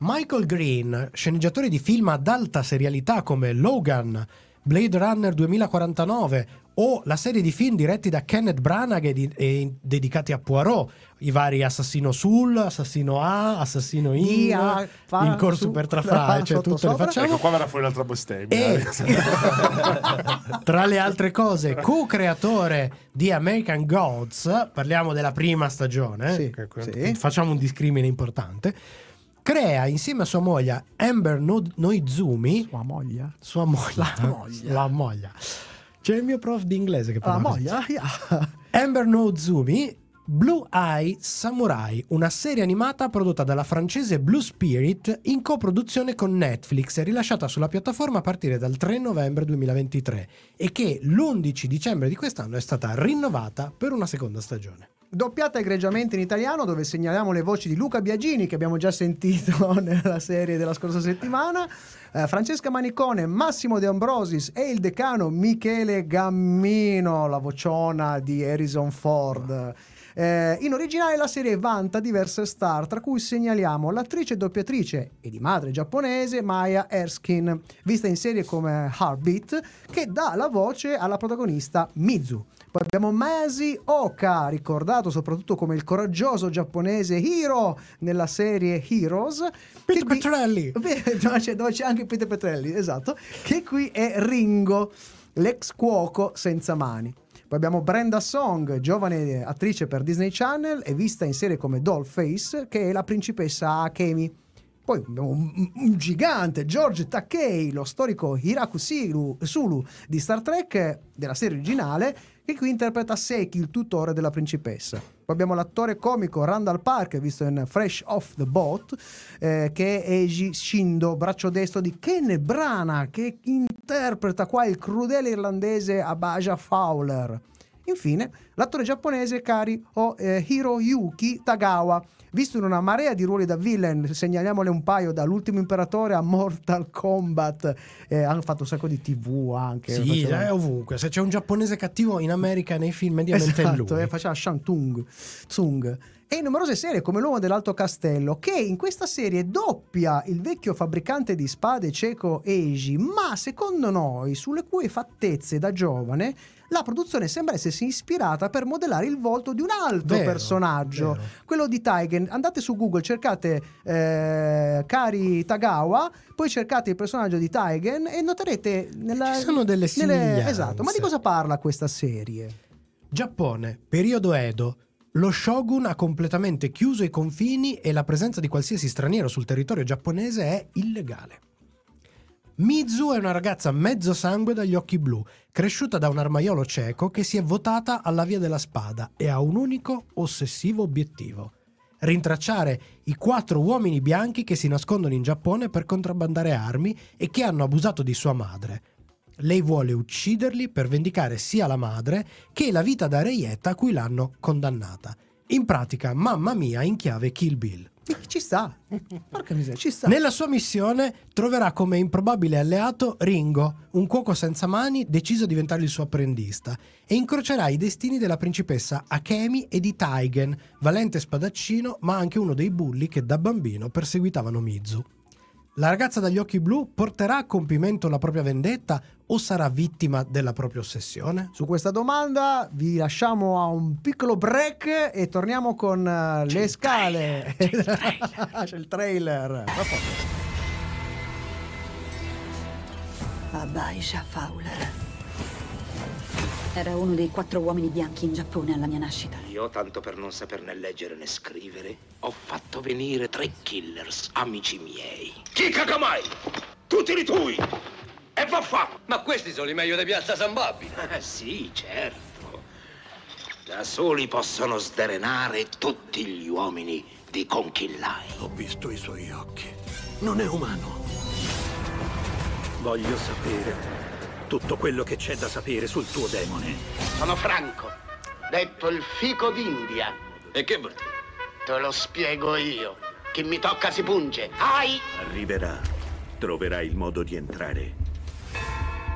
Michael Green, sceneggiatore di film ad alta serialità come Logan, Blade Runner 2049 o la serie di film diretti da Kenneth Branagh e, di- e dedicati a Poirot, i vari Assassino Sul, Assassino A, Assassino In, Di, A, fa, In corso su, per fra, trafrare, cioè tutte le facciamo. Ecco, qua verrà fuori un'altra bestemmia. E eh. (laughs) tra le altre cose, co-creatore di American Gods, parliamo della prima stagione, Sì, sì. facciamo un discrimine importante. Crea insieme a sua moglie Amber no- Noizumi, sua moglie. sua moglie, La moglie. la moglie. C'è il mio prof di inglese che La parla. moglie, ah, yeah. Amber Noizumi Blue Eye Samurai, una serie animata prodotta dalla francese Blue Spirit in coproduzione con Netflix rilasciata sulla piattaforma a partire dal 3 novembre 2023 e che l'11 dicembre di quest'anno è stata rinnovata per una seconda stagione. Doppiata egregiamente in italiano, dove segnaliamo le voci di Luca Biagini, che abbiamo già sentito (laughs) nella serie della scorsa settimana, eh, Francesca Manicone, Massimo De Ambrosis e il decano Michele Gammino, la vociona di Harrison Ford. Eh, in originale la serie vanta diverse star, tra cui segnaliamo l'attrice e doppiatrice e di madre giapponese Maya Erskine, vista in serie come Heartbeat, che dà la voce alla protagonista Mizu. Poi abbiamo Masi Oka, ricordato soprattutto come il coraggioso giapponese Hiro nella serie Heroes. Peter qui- Petrelli! (laughs) Dove c'è, dove c'è anche Peter Petrelli, esatto, che qui è Ringo, l'ex cuoco senza mani. Poi abbiamo Brenda Song, giovane attrice per Disney Channel e vista in serie come Dollface, che è la principessa Akemi. Poi abbiamo un, un gigante, George Takei, lo storico Hiraku Sulu, Sulu di Star Trek della serie originale, che qui interpreta Seki, il tutore della principessa. Poi abbiamo l'attore comico Randall Park, visto in Fresh Off the Boat, eh, che è Eiji Shindo, braccio destro di Ken Brana, che interpreta qua il crudele irlandese Abaja Fowler. Infine, l'attore giapponese Kari o eh, Hiroyuki Tagawa, visto in una marea di ruoli da villain, segnaliamole un paio, dall'ultimo imperatore a Mortal Kombat, eh, hanno fatto un sacco di tv anche. Sì, facevano- è ovunque. Se c'è un giapponese cattivo in America nei film, mediamente è Esatto, lui. eh, faceva Shantung Tsung. E in numerose serie come L'uomo dell'Alto Castello, che in questa serie doppia il vecchio fabbricante di spade cieco Eiji, ma secondo noi, sulle cui fattezze da giovane, la produzione sembra essersi ispirata per modellare il volto di un altro Vero, personaggio, vero. quello di Taigen. Andate su Google, cercate eh, Kari Tagawa, poi cercate il personaggio di Taigen e noterete nella, Ci sono delle nelle- somiglianze. Esatto, ma di cosa parla questa serie? Giappone, periodo Edo. Lo shogun ha completamente chiuso i confini e la presenza di qualsiasi straniero sul territorio giapponese è illegale. Mizu è una ragazza mezzo sangue dagli occhi blu, cresciuta da un armaiolo cieco che si è votata alla via della spada e ha un unico ossessivo obiettivo: rintracciare i quattro uomini bianchi che si nascondono in Giappone per contrabbandare armi e che hanno abusato di sua madre. Lei vuole ucciderli per vendicare sia la madre che la vita da reietta a cui l'hanno condannata. In pratica, mamma mia in chiave Kill Bill. Ci sta. Porca miseria, ci sta. Nella sua missione troverà come improbabile alleato Ringo, un cuoco senza mani deciso a diventare il suo apprendista, e incrocerà i destini della principessa Akemi e di Taigen, valente spadaccino ma anche uno dei bulli che da bambino perseguitavano Mizu. La ragazza dagli occhi blu porterà a compimento la propria vendetta o sarà vittima della propria ossessione? Su questa domanda vi lasciamo a un piccolo break e torniamo con eh, le scale. (laughs) C'è il trailer. Tra poco. Abaisha Fowler. Era uno dei quattro uomini bianchi in Giappone alla mia nascita. Io, tanto per non saperne leggere né scrivere, ho fatto venire tre killers, amici miei. Chi cagamai? Tutti li tui! E va fatto! Ma questi sono i meglio di Piazza San Babbi. Eh sì, certo. Da soli possono sdrenare tutti gli uomini di Conchillai. Ho visto i suoi occhi. Non è umano. Voglio sapere tutto quello che c'è da sapere sul tuo demone. Sono Franco, detto il fico d'India. E che vuol dire? Te lo spiego io. Chi mi tocca si punge. Ai! Arriverà, troverà il modo di entrare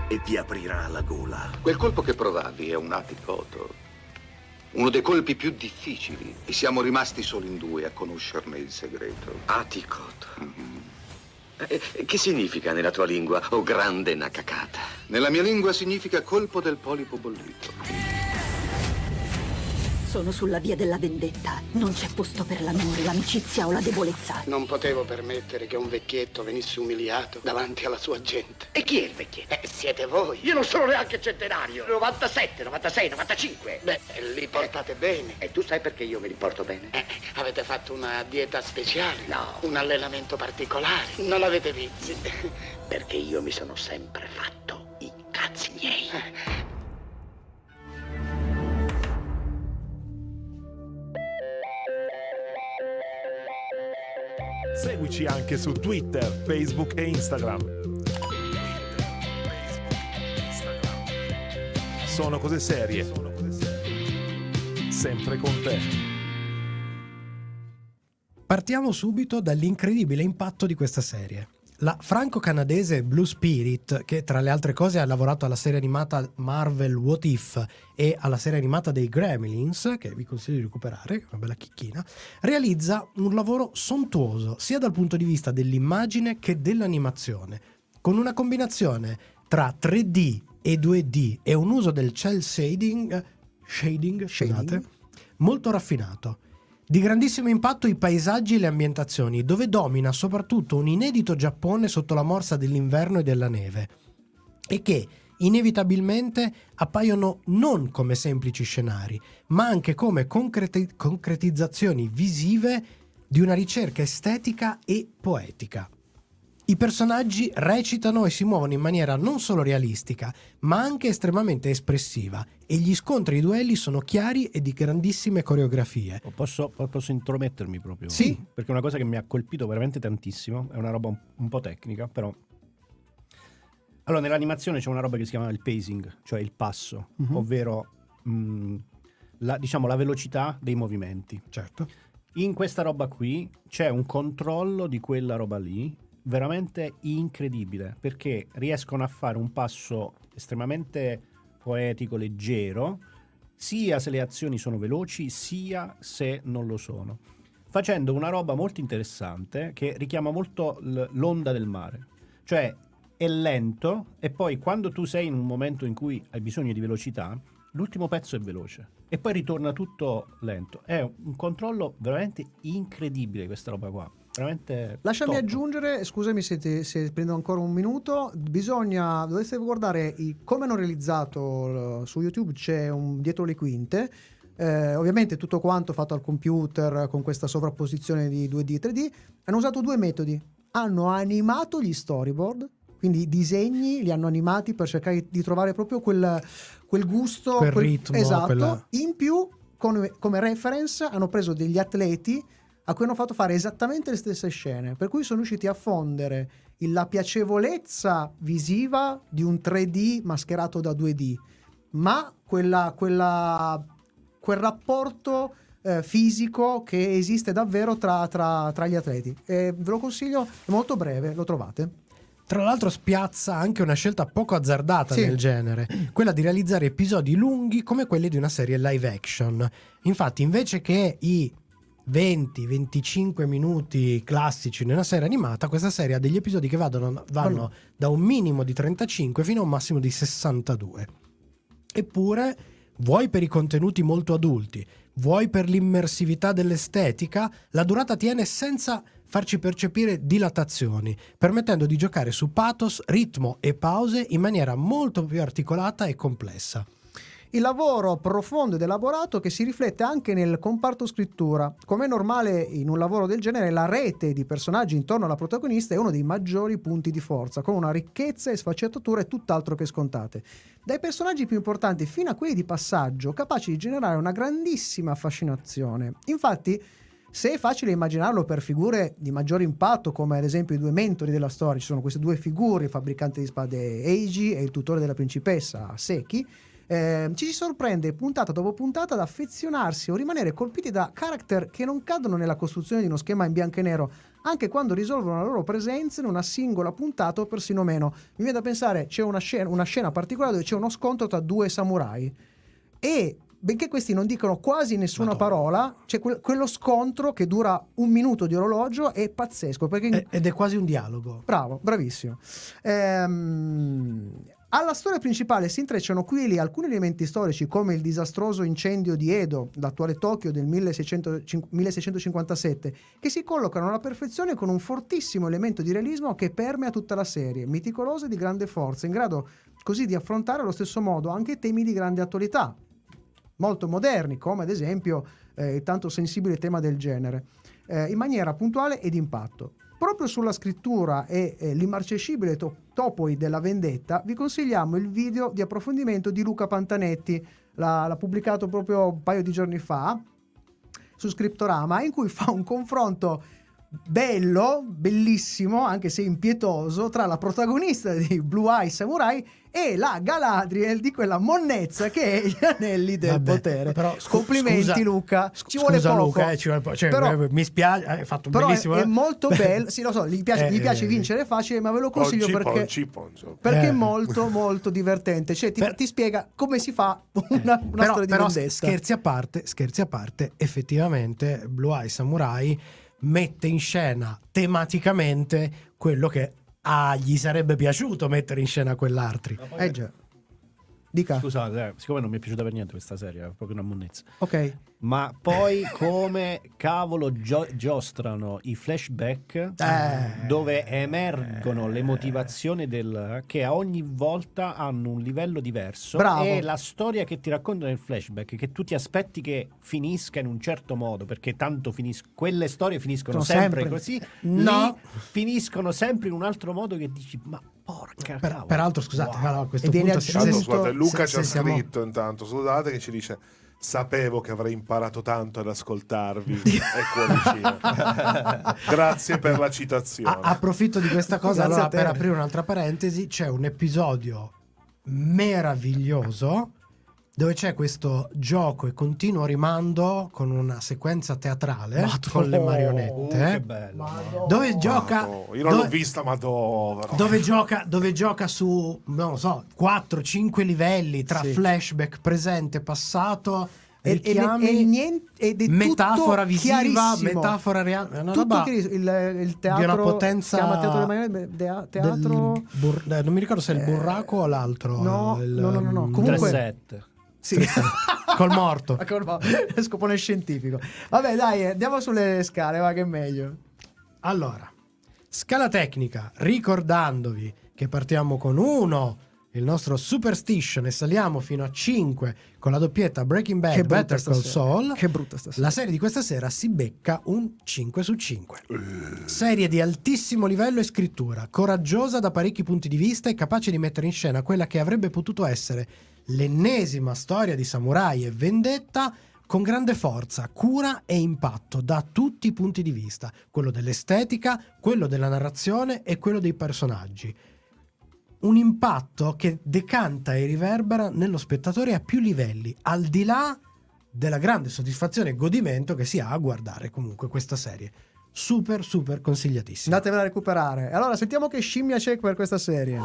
e ti aprirà la gola. Quel colpo che provavi è un aticoto. Uno dei colpi più difficili. E siamo rimasti solo in due a conoscerne il segreto. Aticoto. Eh, che significa nella tua lingua, o grande Nakakata? Nella mia lingua significa colpo del polipo bollito. Sono sulla via della vendetta. Non c'è posto per l'amore, l'amicizia o la debolezza. Non potevo permettere che un vecchietto venisse umiliato davanti alla sua gente. E chi è il vecchietto? Eh, siete voi. Io non sono neanche centenario. 97, 96, 95. Beh, li portate bene. E tu sai perché io me li porto bene? Eh, avete fatto una dieta speciale? No. Un allenamento particolare? Non avete vizi? (laughs) Perché io mi sono sempre fatto Cazzi miei. Seguici anche su Twitter, Facebook e Instagram. Sono cose serie. Sempre con te. Partiamo subito dall'incredibile impatto di questa serie. La franco-canadese Blue Spirit, che tra le altre cose ha lavorato alla serie animata Marvel What If e alla serie animata dei Gremlins, che vi consiglio di recuperare, una bella chicchina, realizza un lavoro sontuoso sia dal punto di vista dell'immagine che dell'animazione, con una combinazione tra 3D e 2D e un uso del cel shading, shading, scusate, molto raffinato. Di grandissimo impatto i paesaggi e le ambientazioni, dove domina soprattutto un inedito Giappone sotto la morsa dell'inverno e della neve, e che inevitabilmente appaiono non come semplici scenari, ma anche come concreti- concretizzazioni visive di una ricerca estetica e poetica. I personaggi recitano e si muovono in maniera non solo realistica, ma anche estremamente espressiva e gli scontri e i duelli sono chiari e di grandissime coreografie. Posso, posso intromettermi proprio? Sì. Perché una cosa che mi ha colpito veramente tantissimo, è una roba un, un po' tecnica, però... Allora, nell'animazione c'è una roba che si chiama il pacing, cioè il passo, Mhm. ovvero mh, la, diciamo, la velocità dei movimenti. Certo. In questa roba qui c'è un controllo di quella roba lì veramente incredibile perché riescono a fare un passo estremamente poetico, leggero, sia se le azioni sono veloci, sia se non lo sono. Facendo una roba molto interessante che richiama molto l- l'onda del mare. Cioè è lento e poi quando tu sei in un momento in cui hai bisogno di velocità, l'ultimo pezzo è veloce e poi ritorna tutto lento. È un controllo veramente incredibile questa roba qua. Veramente Lasciami top. aggiungere, scusami se, ti- se prendo ancora un minuto, bisogna, dovete guardare i- come hanno realizzato eh, su YouTube, c'è un dietro le quinte, eh, ovviamente tutto quanto fatto al computer con questa sovrapposizione di 2D e 3D, hanno usato due metodi, hanno animato gli storyboard, quindi i disegni li hanno animati per cercare di trovare proprio quel, quel gusto, Quel ritmo, esatto, quella- in più come, come reference hanno preso degli atleti a cui hanno fatto fare esattamente le stesse scene, per cui sono riusciti a fondere la piacevolezza visiva di un 3D mascherato da 2D, ma quella, quella- quel rapporto eh, fisico che esiste davvero tra, tra- tra gli atleti. E ve lo consiglio, è molto breve, lo trovate. Tra l'altro spiazza anche una scelta poco azzardata Sì. nel genere, quella di realizzare episodi lunghi come quelli di una serie live action. Infatti, invece che i 20-25 minuti classici nella serie animata, questa serie ha degli episodi che vadano- vanno da un minimo di 35 fino a un massimo di 62. Eppure, vuoi per i contenuti molto adulti, vuoi per l'immersività dell'estetica, la durata tiene senza farci percepire dilatazioni, permettendo di giocare su pathos, ritmo e pause in maniera molto più articolata e complessa. Il lavoro profondo ed elaborato che si riflette anche nel comparto scrittura. Come è normale in un lavoro del genere, la rete di personaggi intorno alla protagonista è uno dei maggiori punti di forza, con una ricchezza e sfaccettature tutt'altro che scontate. Dai personaggi più importanti fino a quelli di passaggio, capaci di generare una grandissima fascinazione. Infatti, se è facile immaginarlo per figure di maggiore impatto, come ad esempio i due mentori della storia, ci sono queste due figure, il fabbricante di spade Eiji e il tutore della principessa Seki, eh, ci si sorprende puntata dopo puntata ad affezionarsi o rimanere colpiti da character che non cadono nella costruzione di uno schema in bianco e nero, anche quando risolvono la loro presenza in una singola puntata o persino meno. Mi viene da pensare, c'è una scena, una scena particolare dove c'è uno scontro tra due samurai e benché questi non dicono quasi nessuna parola, c'è quel- quello scontro che dura un minuto di orologio è pazzesco perché Ed è quasi un dialogo. Bravo, bravissimo. Ehm, alla storia principale si intrecciano qui e lì alcuni elementi storici come il disastroso incendio di Edo, l'attuale Tokyo del 1605 1657, che si collocano alla perfezione con un fortissimo elemento di realismo che permea tutta la serie, meticolosa e di grande forza, in grado così di affrontare allo stesso modo anche temi di grande attualità, molto moderni, come ad esempio eh, il tanto sensibile tema del genere, eh, in maniera puntuale ed impatto. Proprio sulla scrittura e eh, l'immarcescibile to- topoi della vendetta, vi consigliamo il video di approfondimento di Luca Pantanetti, l'ha, l'ha pubblicato proprio un paio di giorni fa su Scriptorama, in cui fa un confronto bello, bellissimo, anche se impietoso, tra la protagonista di Blue Eye Samurai e la Galadriel di quella monnezza che è gli anelli del Vabbè, potere. però scu- Complimenti scusa- Luca, ci vuole Scusa poco. Luca, eh, ci vuole po- cioè, Però- eh, mi spiace, hai fatto un Però è, bellissimo... è molto (laughs) bello, sì lo so, gli piace, eh, gli piace eh, vincere facile, ma ve lo consiglio Ponci, perché, ponci, poncio. perché Eh. è molto molto divertente, cioè ti, ti spiega come si fa una, una però, storia di però vendetta. scherzi a parte, scherzi a parte, effettivamente Blue Eye Samurai mette in scena tematicamente quello che ah, gli sarebbe piaciuto mettere in scena quell'altri. Eh già. Dica. Scusate, eh, siccome non mi è piaciuta per niente questa serie, è proprio una monnezza. Ok. Ma poi come cavolo gio- giostrano i flashback Eh. dove emergono le motivazioni del che a ogni volta hanno un livello diverso Bravo. e la storia che ti raccontano nel flashback che tu ti aspetti che finisca in un certo modo perché tanto finis- quelle storie finiscono sempre, sempre- così No. finiscono sempre in un altro modo che dici ma porca Per- cavolo. peraltto, scusate, Wow. a questo E punto se- se- scusate, Luca se- ci ha siamo- scritto intanto, scusate che ci dice sapevo che avrei imparato tanto ad ascoltarvi (laughs) e cuoricino. Grazie per la citazione. A- approfitto di questa cosa allora per aprire un'altra parentesi. C'è un episodio meraviglioso dove c'è questo gioco e continuo rimando con una sequenza teatrale Madò. con le Oh, che marionette. bello. Dove gioca, Madò, io non l'ho dove- vista, ma dove, dove gioca, dove gioca su, non lo so, 4-5 livelli tra Sì. flashback, presente, passato, E, e- richiami, e niente, ed è metafora tutto visiva, chiarissimo. metafora reale. Una tutto roba chiarissimo. il, il teatro di una potenza si chiama teatro delle marionette, dea- teatro del bur- eh, non mi ricordo se è il burraco o l'altro. no, il- no, no, no, no. mm, Comunque- 3-7. Sì. Col morto. (laughs) Ecco, no, scopone scientifico. Vabbè, dai, eh, andiamo sulle scale, va che è meglio. Allora, scala tecnica, ricordandovi che partiamo con 1, il nostro Superstition, e saliamo fino a 5 con la doppietta Breaking Bad Che Better Call. Saul. Che brutta stasera. La serie di questa sera si becca un 5 su 5. Serie di altissimo livello e scrittura, coraggiosa da parecchi punti di vista e capace di mettere in scena quella che avrebbe potuto essere l'ennesima storia di samurai e vendetta con grande forza, cura e impatto da tutti i punti di vista, quello dell'estetica, quello della narrazione e quello dei personaggi. Un impatto che decanta e riverbera nello spettatore a più livelli, al di là della grande soddisfazione e godimento che si ha a guardare comunque questa serie. Super, super consigliatissima. Andatevela a recuperare. Allora, sentiamo che scimmia c'è per questa serie.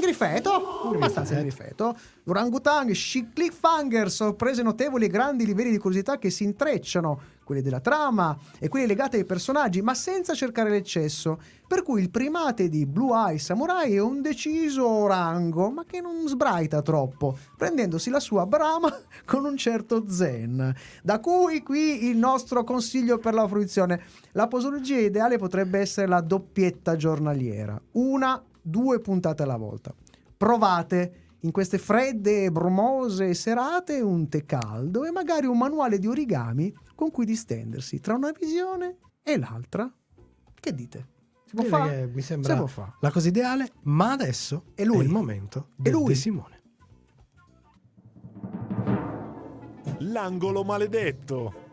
Grifeto, abbastanza grifeto. L'orangutang, cliffhanger, sorprese notevoli e grandi livelli di curiosità che si intrecciano, quelli della trama e quelli legati ai personaggi, ma senza cercare l'eccesso. Per cui il primate di Blue Eye Samurai è un deciso orango, ma che non sbraita troppo, prendendosi la sua brama (laughs) con un certo zen. Da cui qui il nostro consiglio per la fruizione. La posologia ideale potrebbe essere la doppietta giornaliera. Una due puntate alla volta. Provate in queste fredde e brumose serate un tè caldo e magari un manuale di origami con cui distendersi tra una visione e l'altra. Che dite? Si può fare? che mi Si sembra può fare. la cosa ideale, ma adesso E lui? è il momento E del lui? Simone. L'angolo maledetto.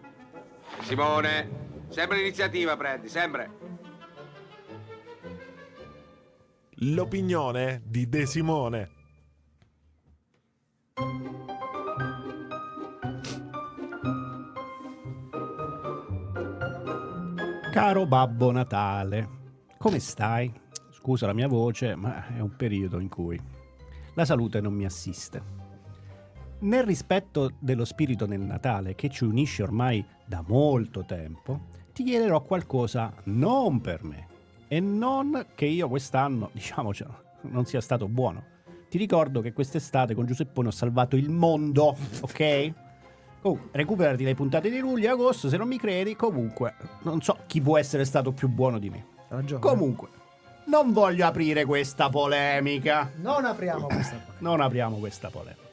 Simone, sempre l'iniziativa prendi, sempre. L'opinione di De Simone. Caro Babbo Natale, come stai? Scusa la mia voce, ma è un periodo in cui la salute non mi assiste. Nel rispetto dello spirito del Natale che ci unisce ormai da molto tempo, ti chiederò qualcosa non per me e non che io quest'anno, diciamocelo, non sia stato buono. Ti ricordo che quest'estate con Giuseppone ho salvato il mondo, ok? Comunque, recuperati le puntate di luglio e agosto, se non mi credi, comunque, non so chi può essere stato più buono di me. Ragione. Comunque, non voglio aprire questa polemica. Non apriamo questa qua. Non apriamo questa polemica.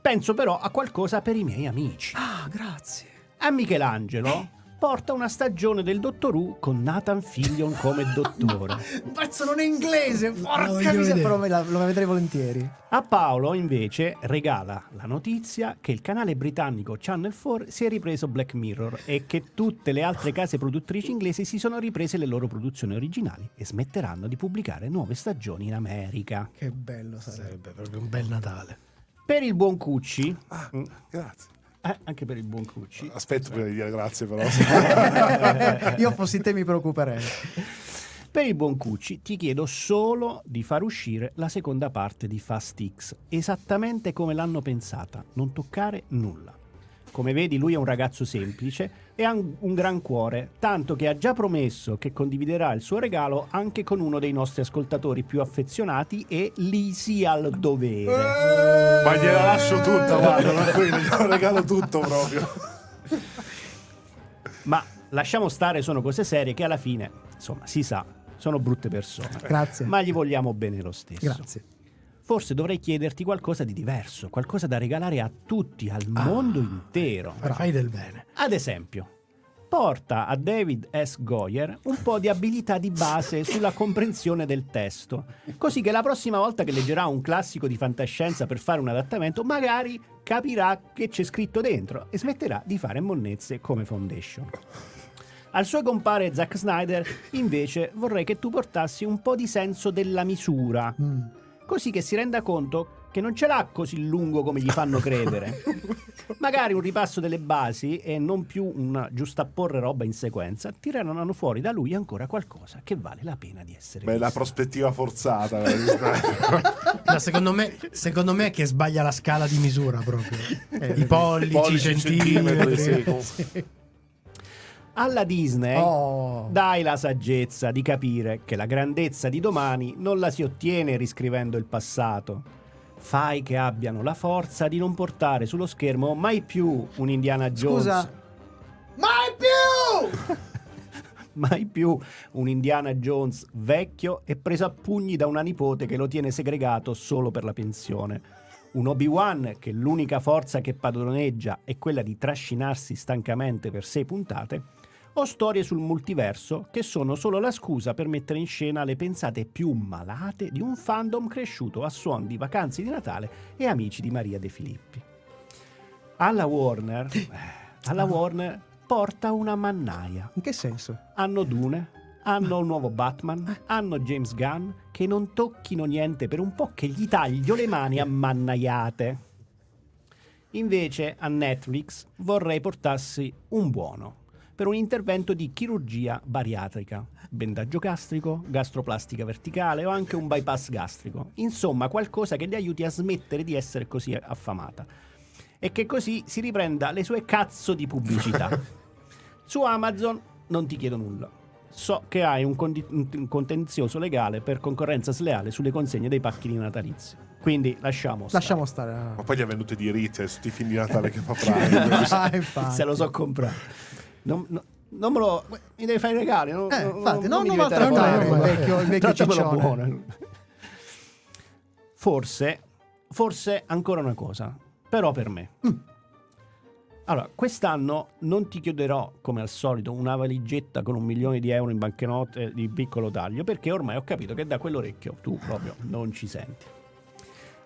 Penso però a qualcosa per i miei amici. Ah, grazie. A Michelangelo porta una stagione del Dottor Who con Nathan Fillion come (laughs) dottore. Un pezzo non è inglese, porca miseria, però me la- lo vedrei volentieri. A Paolo invece regala la notizia che il canale britannico Channel 4 si è ripreso Black Mirror e che tutte le altre case produttrici inglesi si sono riprese le loro produzioni originali e smetteranno di pubblicare nuove stagioni in America. Che bello sarebbe. Sarebbe proprio un bel Natale. Per il buon Cucci, mm, Grazie. Eh, anche per il buon Cucci, Aspetto prima di dire grazie, però. (laughs) Io fossi te mi preoccuperei. Per il buon Cucci ti chiedo solo di far uscire la seconda parte di Fast X, esattamente come l'hanno pensata, non toccare nulla. Come vedi lui è un ragazzo semplice e ha un, gran cuore, tanto che ha già promesso che condividerà il suo regalo anche con uno dei nostri ascoltatori più affezionati e lisi al dovere. Ma gliela lascio tutta, guarda, (laughs) tranquillo, glielo regalo tutto proprio. Ma lasciamo stare, sono cose serie che alla fine, insomma, si sa, sono brutte persone. Grazie. Ma gli vogliamo bene lo stesso. Grazie. Forse dovrei chiederti qualcosa di diverso, qualcosa da regalare a tutti, al mondo intero. Fai del bene. Ad esempio, porta a David S. Goyer un po' di abilità di base (laughs) sulla comprensione del testo, così che la prossima volta che leggerà un classico di fantascienza per fare un adattamento, magari capirà che c'è scritto dentro e smetterà di fare monnezze come Foundation. Al suo compare Zack Snyder, invece, vorrei che tu portassi un po' di senso della misura, così che si renda conto che non ce l'ha così lungo come gli fanno credere. (laughs) Magari un ripasso delle basi e non più un giustapporre roba in sequenza tireranno fuori da lui ancora qualcosa che vale la pena di essere Beh, la visto. prospettiva forzata. eh. (laughs) No, secondo, me, secondo me è che sbaglia la scala di misura proprio. I pollici, Pollici, i centimetri, centimetri. sì. Alla Disney Oh. dai la saggezza di capire che la grandezza di domani non la si ottiene riscrivendo il passato. Fai che abbiano la forza di non portare sullo schermo mai più un Indiana Jones. Scusa. Mai più! (laughs) mai più un Indiana Jones vecchio e preso a pugni da una nipote che lo tiene segregato solo per la pensione. Un Obi-Wan che l'unica forza che padroneggia è quella di trascinarsi stancamente per sei puntate, o storie sul multiverso che sono solo la scusa per mettere in scena le pensate più malate di un fandom cresciuto a suon di vacanze di Natale e amici di Maria De Filippi. Alla Warner, eh, alla Warner porta una mannaia. In che senso? Hanno Dune, hanno il nuovo Batman, hanno James Gunn, che non tocchino niente per un po' che gli taglio le mani a mannaiate. Invece a Netflix vorrei portassi un buono per un intervento di chirurgia bariatrica, bendaggio gastrico, gastroplastica verticale o anche un bypass gastrico. Insomma, qualcosa che gli aiuti a smettere di essere così affamata e che così si riprenda le sue cazzo di pubblicità. (laughs) Su Amazon non ti chiedo nulla. So che hai un, condi- un contenzioso legale per concorrenza sleale sulle consegne dei pacchini natalizi. Quindi lasciamo stare. Lasciamo stare. Ma poi gli ha venduti diritti a tutti i film di Natale che fa (laughs) Prime. Ah. Se lo so comprare. Non, no- non me lo. Mi devi fare i regali. Non, Eh, non- infatti, non non maltrattare buono. il vecchio- il vecchio ciccione. buono. Forse, forse ancora una cosa. Però per me. Mm. Allora, quest'anno non ti chiederò, come al solito, una valigetta con un milione di euro in banconote di piccolo taglio, perché ormai ho capito che da quell'orecchio tu proprio non ci senti.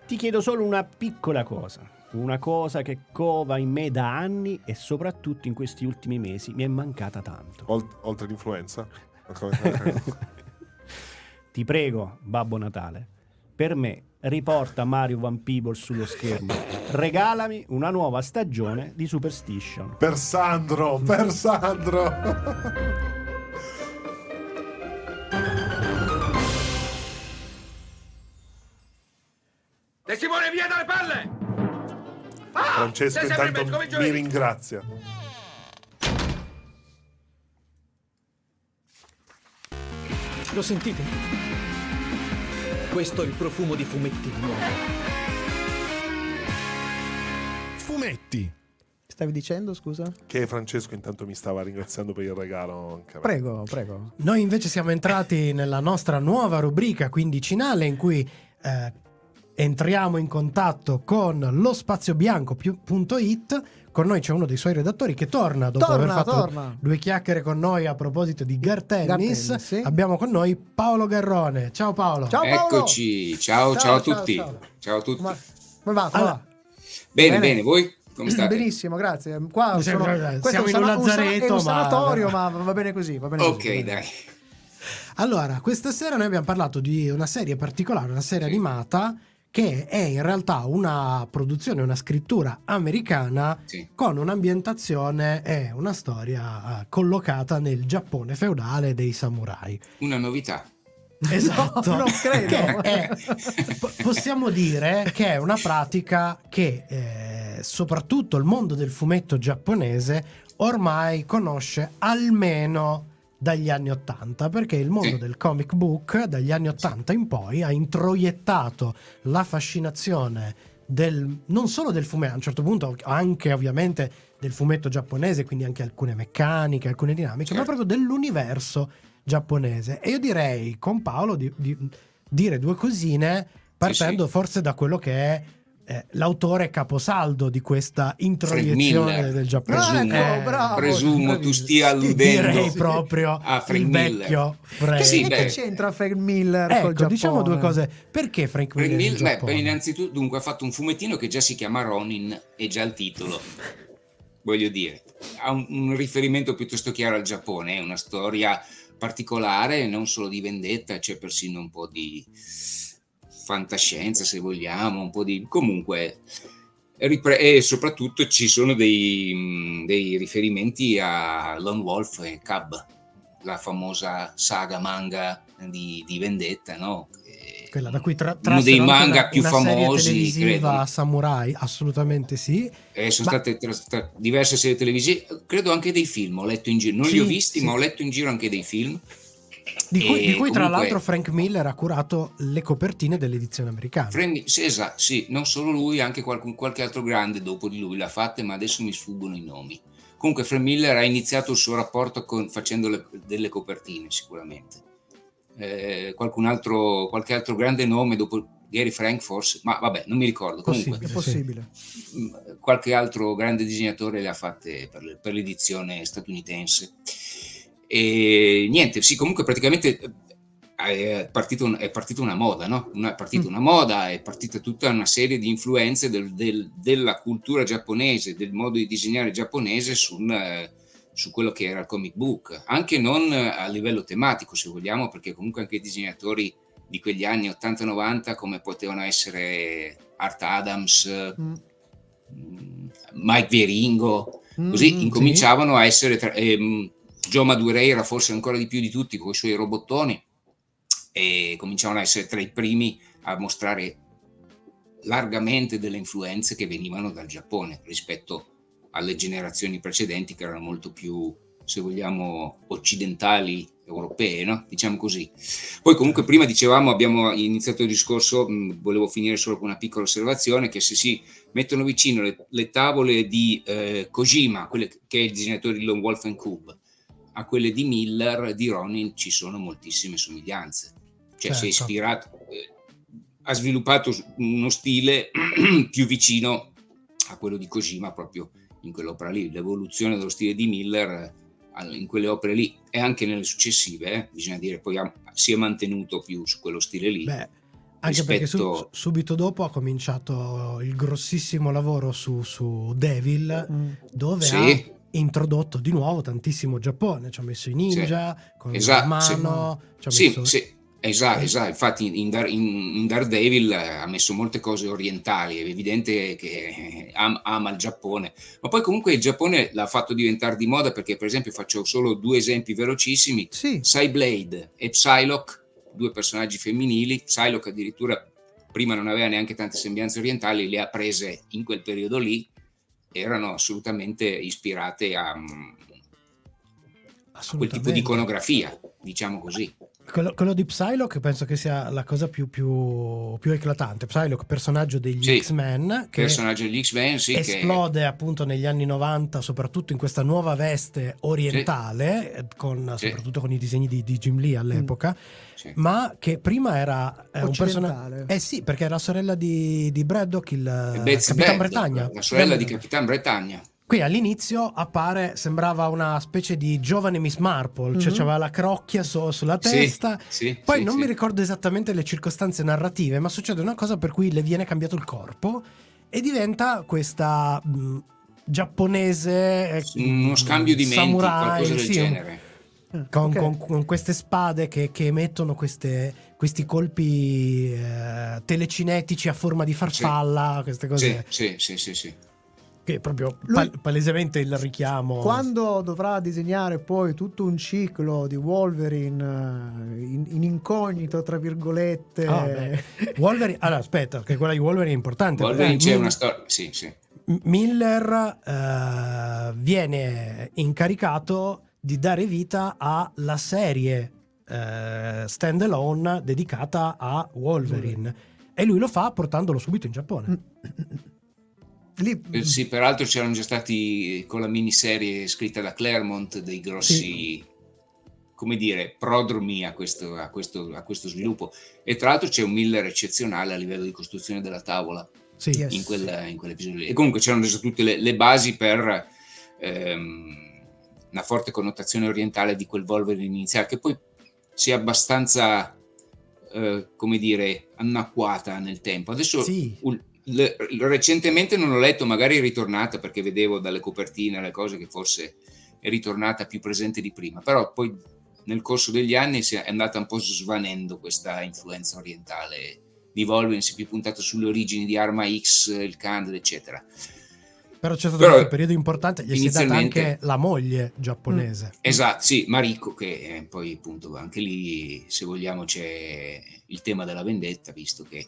Ti chiedo solo una piccola cosa, una cosa che cova in me da anni e soprattutto in questi ultimi mesi mi è mancata tanto. Ol- oltre l'influenza? (laughs) Ti prego, Babbo Natale, per me riporta Mario Van Peebles sullo schermo. Regalami una nuova stagione di Superstition. per Sandro, per Sandro. (laughs) Francesco intanto mi ringrazia. Lo sentite? Questo è il profumo di fumetti nuovi. Fumetti. Stavi dicendo, scusa? Che Francesco intanto mi stava ringraziando per il regalo. Prego, prego. Noi invece siamo entrati nella nostra nuova rubrica quindicinale in cui eh, entriamo in contatto con lo spaziobianco.it. Con noi c'è uno dei suoi redattori che torna dopo Torna, aver fatto torna. due chiacchiere con noi a proposito di Gar Tennis. Gar Tennis, sì. Abbiamo con noi Paolo Garrone. Ciao Paolo. Ciao Paolo. Eccoci, ciao, ciao, Ciao, a tutti. ciao. Ciao, a tutti. Come va? Come Allora, va? Bene, bene. bene, voi come state? Benissimo, grazie. Qua sono, siamo è in un un un lazzaretto, un ma- sanatorio, ma va bene così. Va bene Ok, così. dai. Allora, questa sera noi abbiamo parlato di una serie particolare, una serie animata che è in realtà una produzione, una scrittura americana Sì. con un'ambientazione e una storia eh, collocata nel Giappone feudale dei samurai. Una novità. (laughs) Esatto. non credo. È- po- possiamo dire che è una pratica che eh, soprattutto il mondo del fumetto giapponese ormai conosce almeno dagli anni 80 perché il mondo Sì. del comic book dagli anni 80 in poi ha introiettato la fascinazione del, non solo del fumetto, a un certo punto anche ovviamente del fumetto giapponese, quindi anche alcune meccaniche, alcune dinamiche, ma Certo. proprio dell'universo giapponese. E io direi con Paolo di, di dire due cosine partendo sì. forse da quello che è eh, l'autore caposaldo di questa introiezione del Giappone. Presumo, Eh, bravo. presumo tu stia direi alludendo proprio a Frank il Miller. vecchio Frank. Che, Sì, che c'entra Frank Miller col Ecco, Giappone? diciamo due cose. Perché Frank Frank Miller? Miller, beh, innanzitutto dunque ha fatto un fumettino che già si chiama Ronin e già il titolo voglio dire ha un, un riferimento piuttosto chiaro al Giappone è una storia particolare non solo di vendetta c'è persino un po' di fantascienza se vogliamo un po' di comunque e soprattutto ci sono dei, mh, dei riferimenti a Lone Wolf e Cub la famosa saga manga di, di vendetta no? Quella da cui tra, uno dei manga una, più una famosi credo samurai, assolutamente sì. Eh, sono Ma- state tra- tra- diverse serie televisive, credo anche dei film, ho letto in giro, non li Sì, ho visti, sì. ma ho letto in giro anche dei film. Di cui, di cui tra comunque- l'altro Frank Miller ha curato le copertine dell'edizione americana. Frank- sì, esatto, sì, non solo lui, anche qualcun- qualche altro grande dopo di lui l'ha fatta, ma adesso mi sfuggono i nomi. Comunque Frank Miller ha iniziato il suo rapporto con- facendo le- delle copertine sicuramente. Eh, qualcun altro, qualche altro grande nome dopo Gary Frank forse, ma vabbè, non mi ricordo. Comunque, È possibile. mh, qualche altro grande disegnatore le ha fatte per, per l'edizione statunitense. E niente, sì, comunque praticamente eh, è partita un- è partita una moda, no? Una, è partita una moda, è partita tutta una serie di influenze del- del- della cultura giapponese, del modo di disegnare giapponese sul, eh, su quello che era il comic book, anche non eh, a livello tematico, se vogliamo, perché comunque anche i disegnatori di quegli anni 80-90, come potevano essere Art Adams, Mm. mh, Mike Vieringo, Mm, così mm, incominciavano a essere tra- ehm, Joe Madureira forse ancora di più di tutti con i suoi robottoni e cominciavano a essere tra i primi a mostrare largamente delle influenze che venivano dal Giappone rispetto alle generazioni precedenti che erano molto più se vogliamo occidentali europee no? diciamo così poi comunque prima dicevamo abbiamo iniziato il discorso mh, volevo finire solo con una piccola osservazione che se si mettono vicino le, le tavole di eh, Kojima quelle che è il disegnatore di Lone Wolf and Cube a quelle di Miller di Ronin ci sono moltissime somiglianze cioè si è Certo. ispirato eh, ha sviluppato uno stile (clears throat) più vicino a quello di Kojima proprio in quell'opera lì l'evoluzione dello stile di Miller in quelle opere lì e anche nelle successive eh, bisogna dire poi ha- si è mantenuto più su quello stile lì Beh, anche perché su- rispetto- subito dopo ha cominciato il grossissimo lavoro su, su Devil, Mm. dove Sì. ha introdotto di nuovo tantissimo Giappone. Ci ha messo i ninja, con Esatto, la sì. ci ha Sì, messo- sì, esatto, Eh. esatto. Infatti in, Dar- in- Daredevil eh, ha messo molte cose orientali, è evidente che eh, am- ama il Giappone, ma poi comunque il Giappone l'ha fatto diventare di moda perché per esempio faccio solo due esempi velocissimi, Sì. Cyblade e Psylocke, due personaggi femminili, Psylocke addirittura prima non aveva neanche tante sembianze orientali, le ha prese in quel periodo lì, erano assolutamente ispirate a, mm, a quel tipo di iconografia, diciamo così. Quello, quello di Psylocke penso che sia la cosa più, più, più eclatante. Psylocke, personaggio degli Sì, X-Men, che personaggio degli X-Men, sì, che esplode appunto negli anni 90, soprattutto in questa nuova veste orientale, eh, con, Sì. soprattutto con i disegni di, di Jim Lee all'epoca, ma che prima era eh, un personaggio... Eh sì, perché era la sorella di, di Braddock, il Capitan Braddock, Bretagna. la sorella di Capitan Bretagna. Qui all'inizio appare, sembrava una specie di giovane Miss Marple, cioè Mhm. aveva la crocchia so- sulla Sì, testa. sì, Poi sì, non sì. mi ricordo esattamente le circostanze narrative, ma succede una cosa per cui le viene cambiato il corpo e diventa questa mh, giapponese. eh, Uno scambio di menti, samurai, qualcosa del sì, genere. Con, ok. con- con queste spade che, che emettono queste- questi colpi eh, telecinetici a forma di farfalla, queste cose Sì, sì, sì, sì, sì. Che è proprio Lui- pal- palesemente il richiamo. Quando dovrà disegnare poi tutto un ciclo di Wolverine eh, in, in incognito, tra virgolette, Ah. Wolverine, allora aspetta, che quella di Wolverine è importante. Wolverine c'è Mil- una storia, sì, sì. Miller eh, viene incaricato di dare vita alla serie eh, standalone dedicata a Wolverine e lui lo fa portandolo subito in Giappone. Lì, Eh, Sì, peraltro c'erano già stati con la miniserie scritta da Claremont dei grossi, come dire, prodromi a questo, a, questo, a questo sviluppo. E tra l'altro c'è un Miller eccezionale a livello di costruzione della tavola Sì. Yes. in, quel, in quell'episodio. E comunque c'erano già tutte le, le basi per ehm, una forte connotazione orientale di quel Wolverine iniziale, che poi si è abbastanza, eh, come dire, anacquata nel tempo. Adesso Sì. ul- le- recentemente non ho letto, magari è ritornata perché vedevo dalle copertine le cose che forse è ritornata più presente di prima, però poi nel corso degli anni si è andata un po' svanendo questa influenza orientale di Wolverine, si è più puntato sulle origini di Arma X, il Kand, eccetera. Però c'è stato Però, questo periodo importante, gli si è data anche la moglie giapponese. Esatto, sì, Mariko, che poi appunto anche lì, se vogliamo, c'è il tema della vendetta, visto che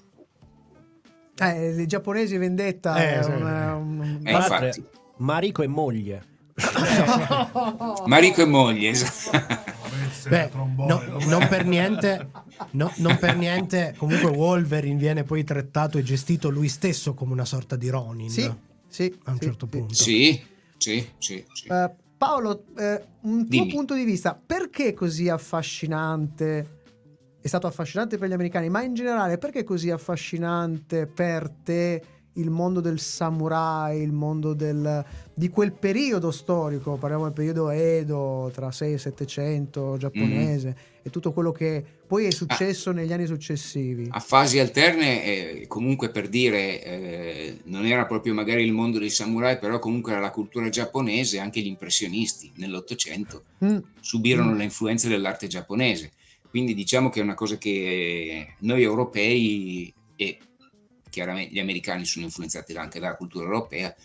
eh, i giapponesi vendetta Eh, è sì. un, un- Eh, l'altro, infatti. Mariko e moglie. Mariko e moglie, esatto. Beh, no- non per niente, no- non per niente, comunque Wolverine viene poi trattato e gestito lui stesso come una sorta di Ronin Sì, sì, a un sì, certo sì. punto. Sì, sì, sì, sì. Eh, Paolo, eh, un tuo Dimmi. punto di vista, perché così affascinante? È stato affascinante per gli americani, ma in generale, perché è così affascinante per te il mondo del samurai, il mondo del, di quel periodo storico? Parliamo del periodo Edo tra 6 e 700 giapponese e tutto quello che poi è successo negli anni successivi. a fasi alterne, eh, comunque per dire, eh, non era proprio magari il mondo dei samurai, però comunque era la cultura giapponese, anche gli impressionisti nell'Ottocento Mm. subirono Mm. le influenze dell'arte giapponese. Quindi diciamo che è una cosa che noi europei e chiaramente gli americani sono influenzati anche dalla cultura europea,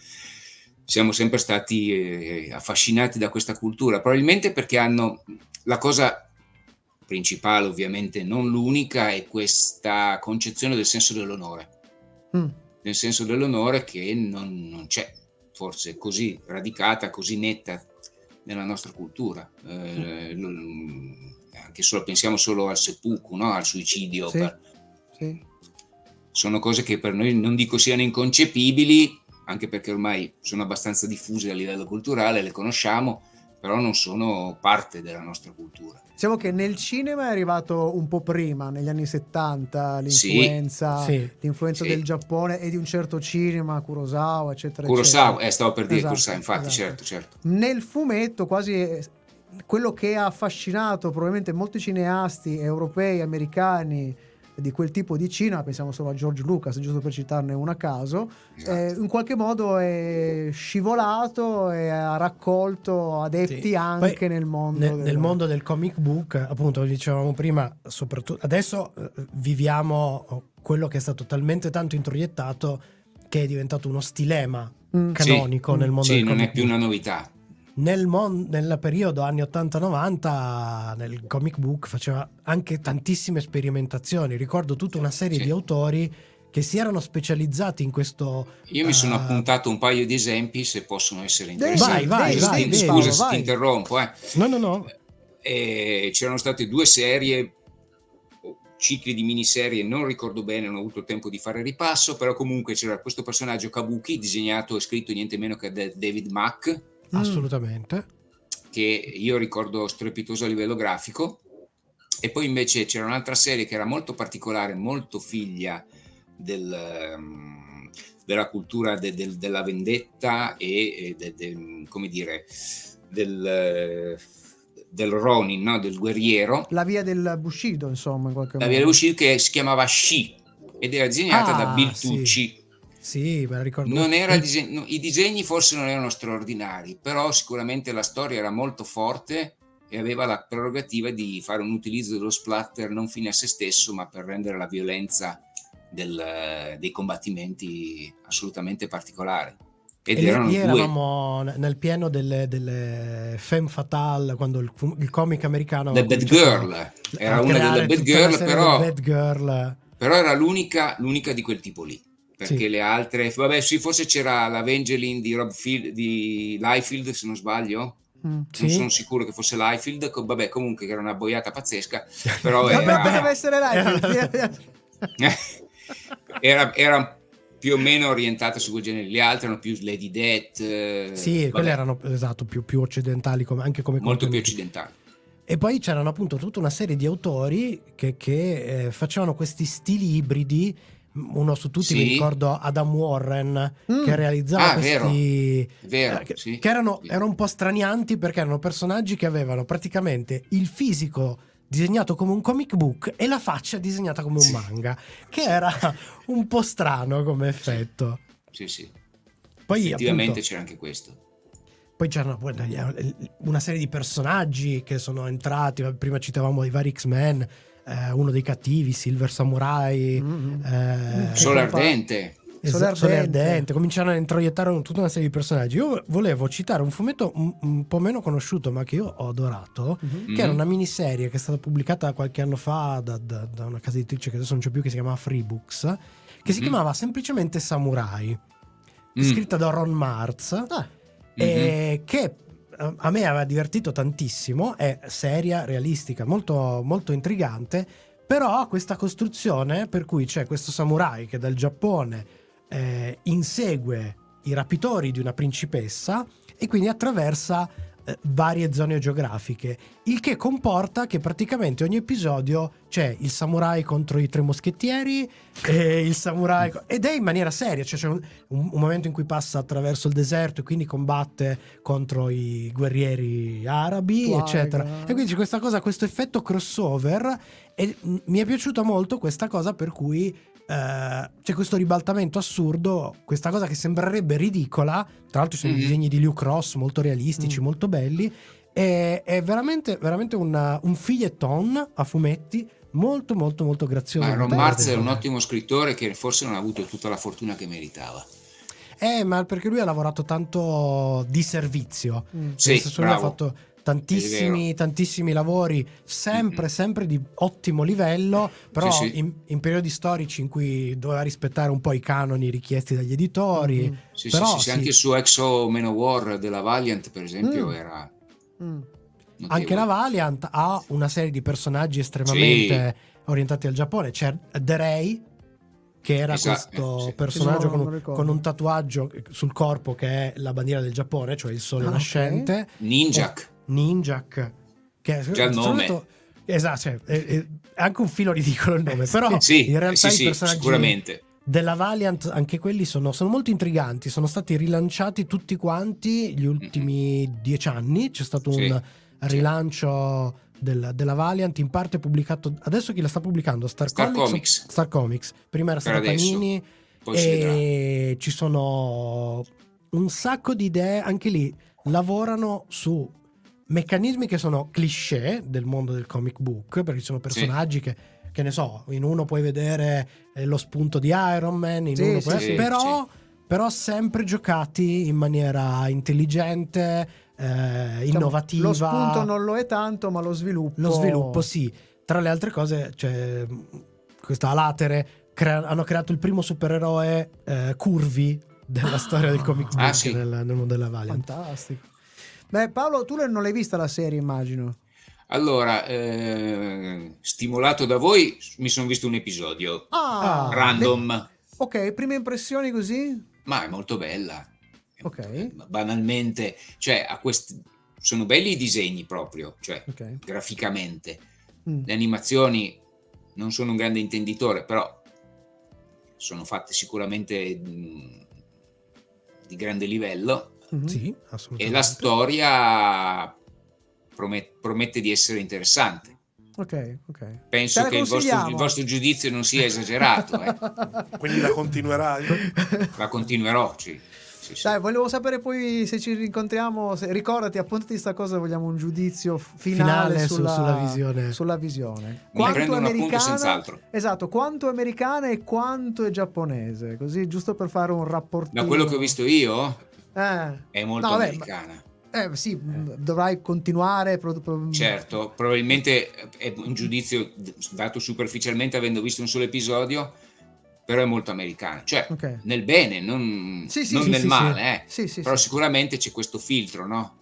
siamo sempre stati eh, affascinati da questa cultura, probabilmente perché hanno la cosa principale, ovviamente non l'unica, è questa concezione del senso dell'onore. Mm. Nel senso dell'onore che non, non c'è, forse così radicata, così netta nella nostra cultura. Eh, lo- anche solo, pensiamo solo al seppuku, no? al suicidio. Sì, per- sì. sono cose che per noi non dico siano inconcepibili, anche perché ormai sono abbastanza diffuse a livello culturale, le conosciamo, però non sono parte della nostra cultura. Diciamo che nel cinema è arrivato un po' prima, negli anni 70, l'influenza, Sì. l'influenza Sì. del Giappone e di un certo cinema, Kurosawa, eccetera. Kurosawa, eccetera. eh, stavo per dire Esatto, Kurosawa, infatti, esatto. certo, certo. Nel fumetto quasi quello che ha affascinato probabilmente molti cineasti europei, americani di quel tipo di cinema, pensiamo solo a George Lucas, giusto per citarne uno a caso, Esatto. eh, in qualche modo è scivolato e ha raccolto adepti Sì. anche Poi nel mondo nel, del- nel mondo del comic book, appunto, dicevamo prima, soprattutto adesso eh, viviamo quello che è stato talmente tanto introiettato che è diventato uno stilema Mm. canonico Sì. nel mondo Sì, del non comic è più una novità. Nel, mon- nel periodo anni 80-90 nel comic book faceva anche tantissime sperimentazioni. Ricordo tutta una serie Sì. di autori che si erano specializzati in questo. Io mi sono eh, appuntato un paio di esempi se possono essere interessanti. vai, Scusa, vai, ti- vai, scusa se vai. ti interrompo. eh. No, no, no. E c'erano state due serie cicli di miniserie, non ricordo bene, non ho avuto tempo di fare ripasso, però comunque c'era questo personaggio Kabuki, disegnato e scritto niente meno che da David Mack, Assolutamente. che io ricordo strepitoso a livello grafico. E poi invece c'era un'altra serie che era molto particolare, molto figlia del, ehm, della cultura de- del- della vendetta e, e de- de- come dire, del, eh, del Ronin, no? del guerriero. La via del Bushido, insomma, in qualche La modo. via uscita che si chiamava Shi ed era disegnata da Ah, Bill sì. Tucci. Sì, me la ricordo. Non era Il- dise- no, I disegni forse non erano straordinari, però sicuramente la storia era molto forte e aveva la prerogativa di fare un utilizzo dello splatter non fine a se stesso, ma per rendere la violenza del- dei combattimenti assolutamente particolare. Ed E erano lì eravamo nel pieno delle, delle femme fatale quando il, il comic americano The Bad Girl, era una delle Bad Girl, però, Bad Girl. però era l'unica, l'unica di quel tipo lì. Perché Sì. le altre, vabbè, sì, forse c'era l'Evangeline di Rob Field, di Liefeld, se non sbaglio. Mm. non Sì. sono sicuro che fosse Liefeld, vabbè comunque che era una boiata pazzesca, (laughs) però Vabbè, era, deve essere live. (laughs) era, era più o meno orientata su quel genere, gli altri erano più Lady Death, eh, Sì, vabbè, quelle erano esatto, più, più occidentali, come- anche come molto più contenuti. occidentali. E poi c'erano appunto tutta una serie di autori che, che, eh, facevano questi stili ibridi. Uno su tutti Sì. mi ricordo Adam Warren Mm. che realizzava Ah, vero. questi Vero, eh, che, sì. che erano, erano un po' stranianti perché erano personaggi che avevano praticamente il fisico disegnato come un comic book e la faccia disegnata come un Sì. manga, che era (laughs) un po' strano come effetto. Sì, sì. Poi Effettivamente appunto, c'era anche questo. poi c'erano poi degli- una serie di personaggi che sono entrati, prima citavamo i vari X-Men, eh, uno dei cattivi, Silver Samurai, Mm-hmm. eh, Sole compa- Ardente. Esatto, Sole Sole Ardente. Ardente, cominciano a introiettare tutta una serie di personaggi. Io volevo citare un fumetto un, un po' meno conosciuto, ma che io ho adorato, Mhm. che era Mhm. una miniserie che è stata pubblicata qualche anno fa da, da- da una casa editrice che adesso non c'è più, che si chiamava Freebooks, che si Mhm. chiamava semplicemente Samurai, Mm. scritta da Ron Marz, Ah, e che a me aveva divertito tantissimo, è seria, realistica, molto, molto intrigante, però ha questa costruzione per cui c'è questo samurai che dal Giappone eh, insegue i rapitori di una principessa e quindi attraversa eh, varie zone geografiche, il che comporta che praticamente ogni episodio c'è il samurai contro i tre moschettieri e il samurai ed è in maniera seria, cioè c'è un, un- un momento in cui passa attraverso il deserto e quindi combatte contro i guerrieri arabi, Tuareg. eccetera. E quindi c'è questa cosa, questo effetto crossover e mi è piaciuta molto questa cosa per cui eh, c'è questo ribaltamento assurdo, questa cosa che sembrerebbe ridicola. Tra l'altro, ci sono Mhm. i disegni di Luke Ross molto realistici, Mm. molto belli. E, è veramente, veramente una- un figlietton a fumetti molto, molto, molto grazioso. Ma Ron Marz è un ottimo scrittore che forse non ha avuto tutta la fortuna che meritava. Eh, ma perché lui ha lavorato tanto di servizio. Mm. Sì, lui ha bravo. fatto È tantissimi, tantissimi lavori, sempre, sempre di ottimo livello, però Sì, sì. In, in periodi storici in cui doveva rispettare un po' i canoni richiesti dagli editori. Mhm. Sì, Però sì, sì, sì, sì. anche su Exo Manowar della Valiant, per esempio, Mm. era Mm. Anche la Valiant ha una serie di personaggi estremamente orientati al Giappone. C'è The Ray, che era Esatto, questo eh, sì. personaggio con, un, con un tatuaggio sul corpo che è la bandiera del Giappone, cioè il sole Ah, nascente. Ninjak. Ninjak. Che è Già il nome. solito- Esatto, cioè, è, è anche un filo ridicolo il nome, però (laughs) Sì, in realtà sì, i personaggi sicuramente. della Valiant, anche quelli sono, sono molto intriganti, sono stati rilanciati tutti quanti gli ultimi dieci anni, c'è stato Sì, un rilancio del- della Valiant, in parte pubblicato, adesso chi la sta pubblicando? Star, Star Comics? Comics. Star Comics, prima era stata adesso. Panini e ci sono un sacco di idee, anche lì lavorano su meccanismi che sono cliché del mondo del comic book, perché ci sono personaggi che, che ne so, in uno puoi vedere eh, lo spunto di Iron Man, in Sì, uno sì, puoi- sì, però, però sempre giocati in maniera intelligente, eh, Diciamo, innovativa. Lo spunto non lo è tanto, ma lo sviluppo. Lo sviluppo, sì. Tra le altre cose, c'è mh, questa Alatere. crea- hanno creato il primo supereroe eh, curvi della storia del comic book Ah, sì. nel, nel mondo della Valiant. Fantastico. Beh, Paolo, tu non l'hai vista la serie, immagino. Allora, eh, stimolato da voi, mi sono visto un episodio Ah, random, le- ok, prime impressioni così? ma è molto bella. Ok. Banalmente, cioè, a questi, sono belli i disegni proprio, cioè, Ok. graficamente. Mm. Le animazioni non sono un grande intenditore, però sono fatte sicuramente mh, di grande livello Mhm. Sì, e assolutamente. la storia promet- promette di essere interessante. Ok, ok. Penso che il vostro, il vostro giudizio non sia esagerato, eh. (laughs) Quindi la continuerai? la continuerò. Sì. Sì, sì. Dai, volevo sapere poi se ci rincontriamo. se- ricordati, appuntati sta cosa, vogliamo un giudizio finale, Finale su- sulla, sulla visione. sulla visione. Appunto senz'altro. Esatto, quanto è americana e quanto è giapponese, così giusto per fare un rapportino. Da quello che ho visto io, Eh, è molto No, vabbè, americana. eh, sì, mh, dovrai continuare. pro- pro- Certo, probabilmente è un giudizio dato superficialmente avendo visto un solo episodio, però è molto americana. Cioè, Ok. nel bene, non, Sì, sì, non sì, nel male, eh. Sì, sì, però sicuramente c'è questo filtro, no?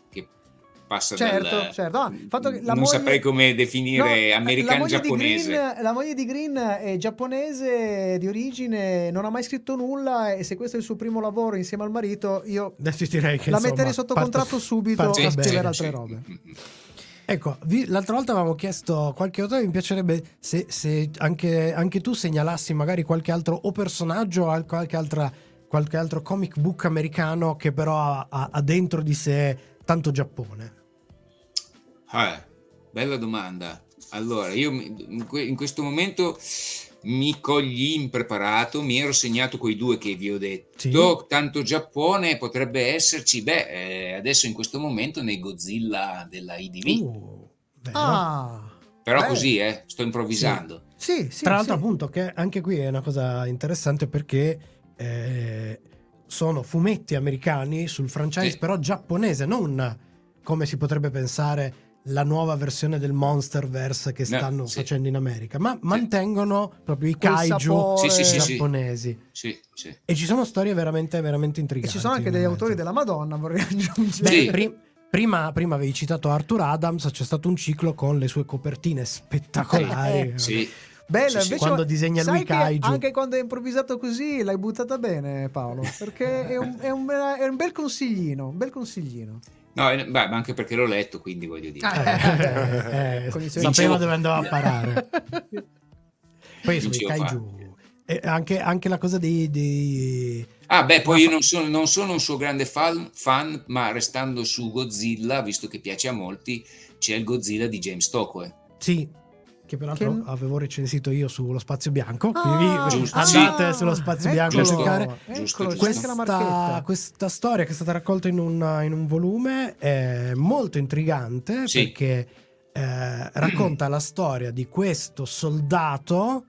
Passa Certo, dal... certo. Ah, il fatto che la non moglie- saprei come definire No, americano la moglie di giapponese. Green- la moglie di Green è giapponese di origine, non ha mai scritto nulla e se questo è il suo primo lavoro insieme al marito, io (laughs) Adesso direi che la insomma, metterei sotto parte- contratto subito a scrivere altre robe. (laughs) Ecco, vi- l'altra volta avevamo chiesto qualche autore, mi piacerebbe se, se anche, anche tu segnalassi magari qualche altro o personaggio o al- qualche, altra, qualche altro comic book americano che però ha- ha dentro di sé tanto Giappone. Eh, bella domanda. Allora, io in, que- in questo momento mi cogli impreparato, mi ero segnato quei due che vi ho detto. Sì. Tanto Giappone potrebbe esserci, beh, eh, adesso in questo momento nei Godzilla della IDV. Uh? Ah, Però beh. così, eh, sto improvvisando. sì, sì. Tra l'altro, sì. appunto, che anche qui è una cosa interessante perché eh, sono fumetti americani sul franchise, Sì. però giapponese, non come si potrebbe pensare la nuova versione del Monsterverse che No, stanno sì. facendo in America, ma mantengono proprio i kaiju. Sì, sì, giapponesi. Sì, sì. E ci sono storie veramente, veramente E intriganti. ci sono anche degli mezzo. autori della Madonna, vorrei aggiungere. Beh, Sì. pri- prima, prima avevi citato Arthur Adams, c'è stato un ciclo con le sue copertine spettacolari. Eh, Sì. Bella, Sì, sì. invece Quando disegna lui kaiju. Anche quando è improvvisato così l'hai buttata bene Paolo, perché è un, è un bel- è un bel consiglino, un bel consiglino. No, eh, beh, ma anche perché l'ho letto, quindi voglio dire. Eh, eh, Condizioni- sapeva dove andava a parare. (laughs) Poi sono i Dicevo kaiju. E anche, anche la cosa dei, dei- Ah, beh, poi io non sono, non sono un suo grande fan, fan, ma restando su Godzilla, visto che piace a molti, c'è il Godzilla di James Stockwell. Sì, che peraltro Che- avevo recensito io sullo Spazio Bianco. Ah, quindi Giusto, andate sì. sullo Spazio eccolo, Bianco a Giusto. cercare. Giusto, giusto. Questa, marchetta. questa storia che è stata raccolta in un, in un volume è molto intrigante Sì. perché eh, racconta la storia di questo soldato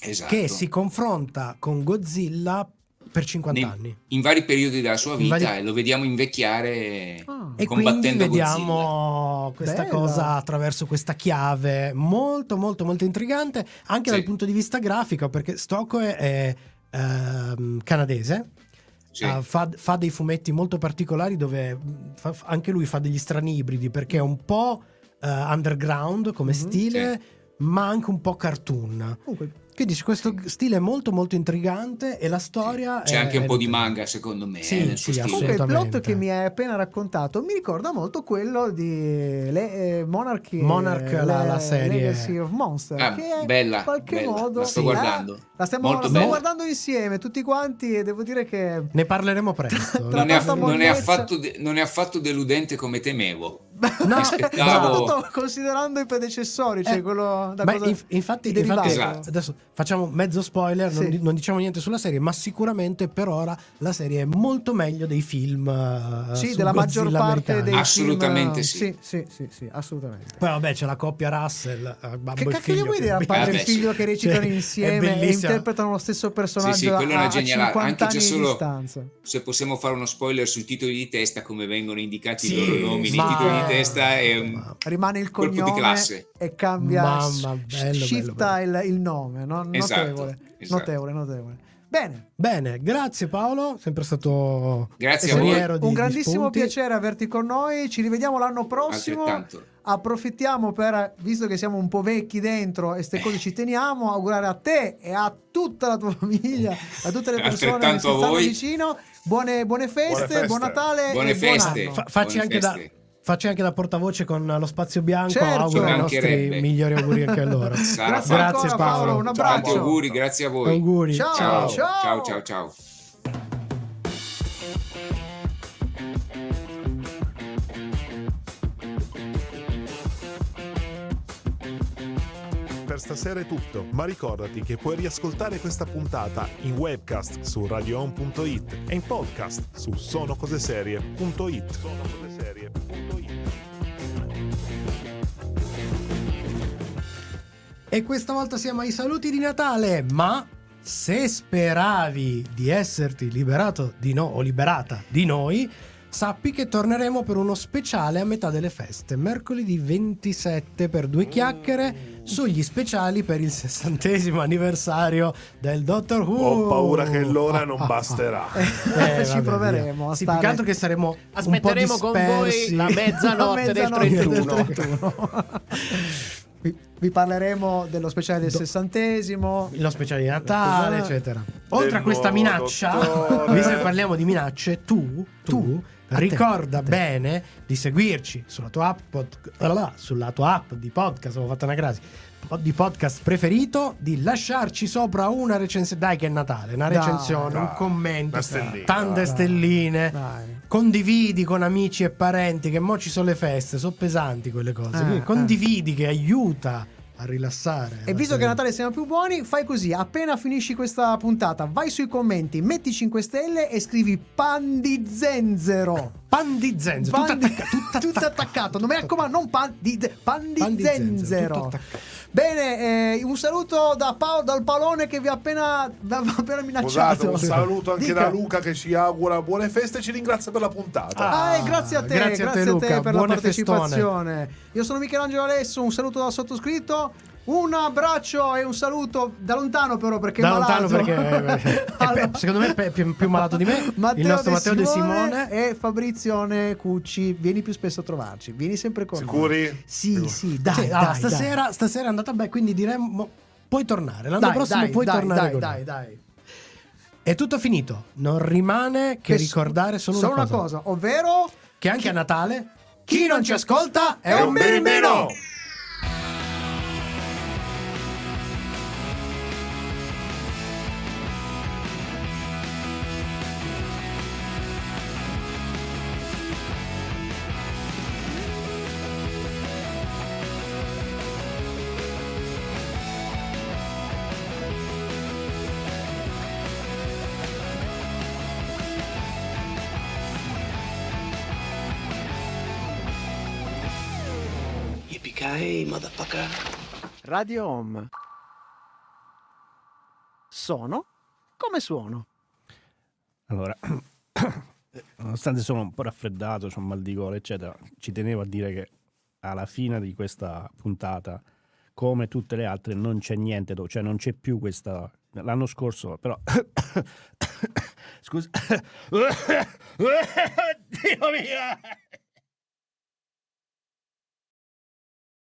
Esatto. che si confronta con Godzilla per 50 Nei- anni. in vari periodi della sua vita vari- e lo vediamo invecchiare Ah. E quindi combattendo vediamo questa Bella. cosa attraverso questa chiave molto molto molto intrigante anche Sì. dal punto di vista grafico perché Stockwell è ehm, canadese Sì. eh, fa, fa dei fumetti molto particolari dove fa- anche lui fa degli strani ibridi perché è un po' eh, underground come Mhm. stile ma anche un po' cartoon Comunque, quindi c'è questo stile molto molto intrigante e la storia C'è è- anche un è po' di manga, secondo me. Sì, eh, nel sì, suo stile. comunque il plot che mi hai appena raccontato mi ricorda molto quello di le, eh, Monarchy, Monarch, eh, la- le- la serie. Legacy of Monster, Ah, che in bella, qualche bella, modo la sto sì, guardando. eh, la stiamo, Molto la stiamo bella. guardando insieme tutti quanti e devo dire che ne parleremo presto (laughs) Non è, non è affatto de- non è affatto deludente come temevo. No, (laughs) soprattutto considerando i predecessori, cioè Eh, quello da Beh, cosa- inf- infatti, i infatti, Esatto. adesso facciamo mezzo spoiler, non, Sì. di- non diciamo niente sulla serie, ma sicuramente per ora la serie è molto meglio dei film. eh, Sì, della maggior Godzilla parte americani. dei Assolutamente film, sì. Sì, sì, sì, sì, assolutamente. Poi vabbè c'è la coppia Russell, eh, babbo Che e cacchio gli vuoi dire al padre e figlio che recitano Cioè, è insieme e interpretano lo stesso personaggio Sì, sì, quello è una a, a genialata. 50 Anche anni già di solo- distanza? Se possiamo fare uno spoiler sui titoli di testa, come vengono indicati Sì, i loro nomi nei ma- titoli di testa, è un Ma- Rimane il cognome e cambia Mamma, bello, shifta bello, Il, il nome, no? Esatto, notevole, esatto. notevole, notevole. Bene. Bene, grazie Paolo, sempre stato Grazie a di- un di grandissimo piacere averti con noi. Ci rivediamo l'anno prossimo. Approfittiamo per, visto che siamo un po' vecchi dentro e queste cose ci teniamo, augurare a te e a tutta la tua famiglia, a tutte le (laughs) persone che a stanno vicino. Buone, buone feste, Buone feste. buon Natale Buone e buon feste. anno. Fa- facci, Buone anche da, feste. facci anche da portavoce con lo spazio bianco. Certo. Auguro i nostri migliori auguri anche a loro. Grazie fatto. ancora, Paolo, un Tanti abbraccio. auguri, grazie a voi. Auguri. Ciao, Ciao, ciao. ciao, ciao, ciao. Per stasera è tutto, ma ricordati che puoi riascoltare questa puntata in webcast su radioon.it e in podcast su sonocoseserie.it. E questa volta siamo ai saluti di Natale, ma se speravi di esserti liberato di no o liberata di noi, sappi che torneremo per uno speciale a metà delle feste, mercoledì 27 per due chiacchiere sugli speciali per il sessantesimo anniversario del Doctor Who. Ho paura che l'ora non basterà. Eh, Ci vabbè, proveremo via. Sì, stare- più che altro che saremo Aspetteremo un po' con voi la mezzanotte del mezzanotte del 31. 31. vi, vi parleremo dello speciale del sessantesimo. lo speciale di Natale, eccetera. Oltre a questa minaccia, visto che parliamo di minacce, tu, tu, te, ricorda te. bene di seguirci sulla tua app, pod- sulla tua app di podcast, ho fatto una crasi, di podcast preferito, di lasciarci sopra una recensione, dai che è Natale, una Dai, recensione, un dai, commento, una stellina, tante dai. stelline. Dai. Condividi con amici e parenti che mo ci sono le feste, sono pesanti quelle cose. Eh, eh. condividi che aiuta a rilassare. E visto che a Natale siamo più buoni, fai così: appena finisci questa puntata, vai sui commenti, metti 5 stelle e scrivi pan di zenzero. Pan di zenzero, Pan tutto di- attacca- tutto (laughs) tutto attaccato. attaccato. Non mi raccomando, non pan di, pan di Pan di zenzero, zenzero. tutto attaccato. Bene, eh, un saluto da Paolo, dal Palone che vi ha appena, appena minacciato. Scusate, un saluto anche Dica. da Luca che ci augura buone feste e ci ringrazia per la puntata. Ah, e grazie a te, grazie grazie, a te, a te Luca. per Buone la partecipazione. Io sono Michelangelo Alesso, un saluto dal sottoscritto. Un abbraccio e un saluto da lontano però perché da è malato. lontano perché eh, è pe- (laughs) secondo me è più, più malato di me Matteo il nostro De Matteo De Simone e Fabrizione Cucci vieni più spesso a trovarci vieni sempre con Sicuri? noi sì sì dai, Sì, dai, allora, dai. stasera, stasera è andata bene quindi diremmo puoi tornare l'anno dai, prossimo dai, puoi dai, tornare dai, con dai, noi. dai. è tutto finito non rimane che, Che ricordare solo, solo una, cosa, ovvero che anche a Natale chi non ci ascolta è, un un Radio Home sono come suono Allora, (coughs) nonostante sono un po' raffreddato, ho mal di gola, eccetera, ci tenevo a dire che alla fine di questa puntata, come tutte le altre, non c'è niente, cioè non c'è più questa... L'anno scorso, però... (coughs) Scusa... (coughs) Dio mio!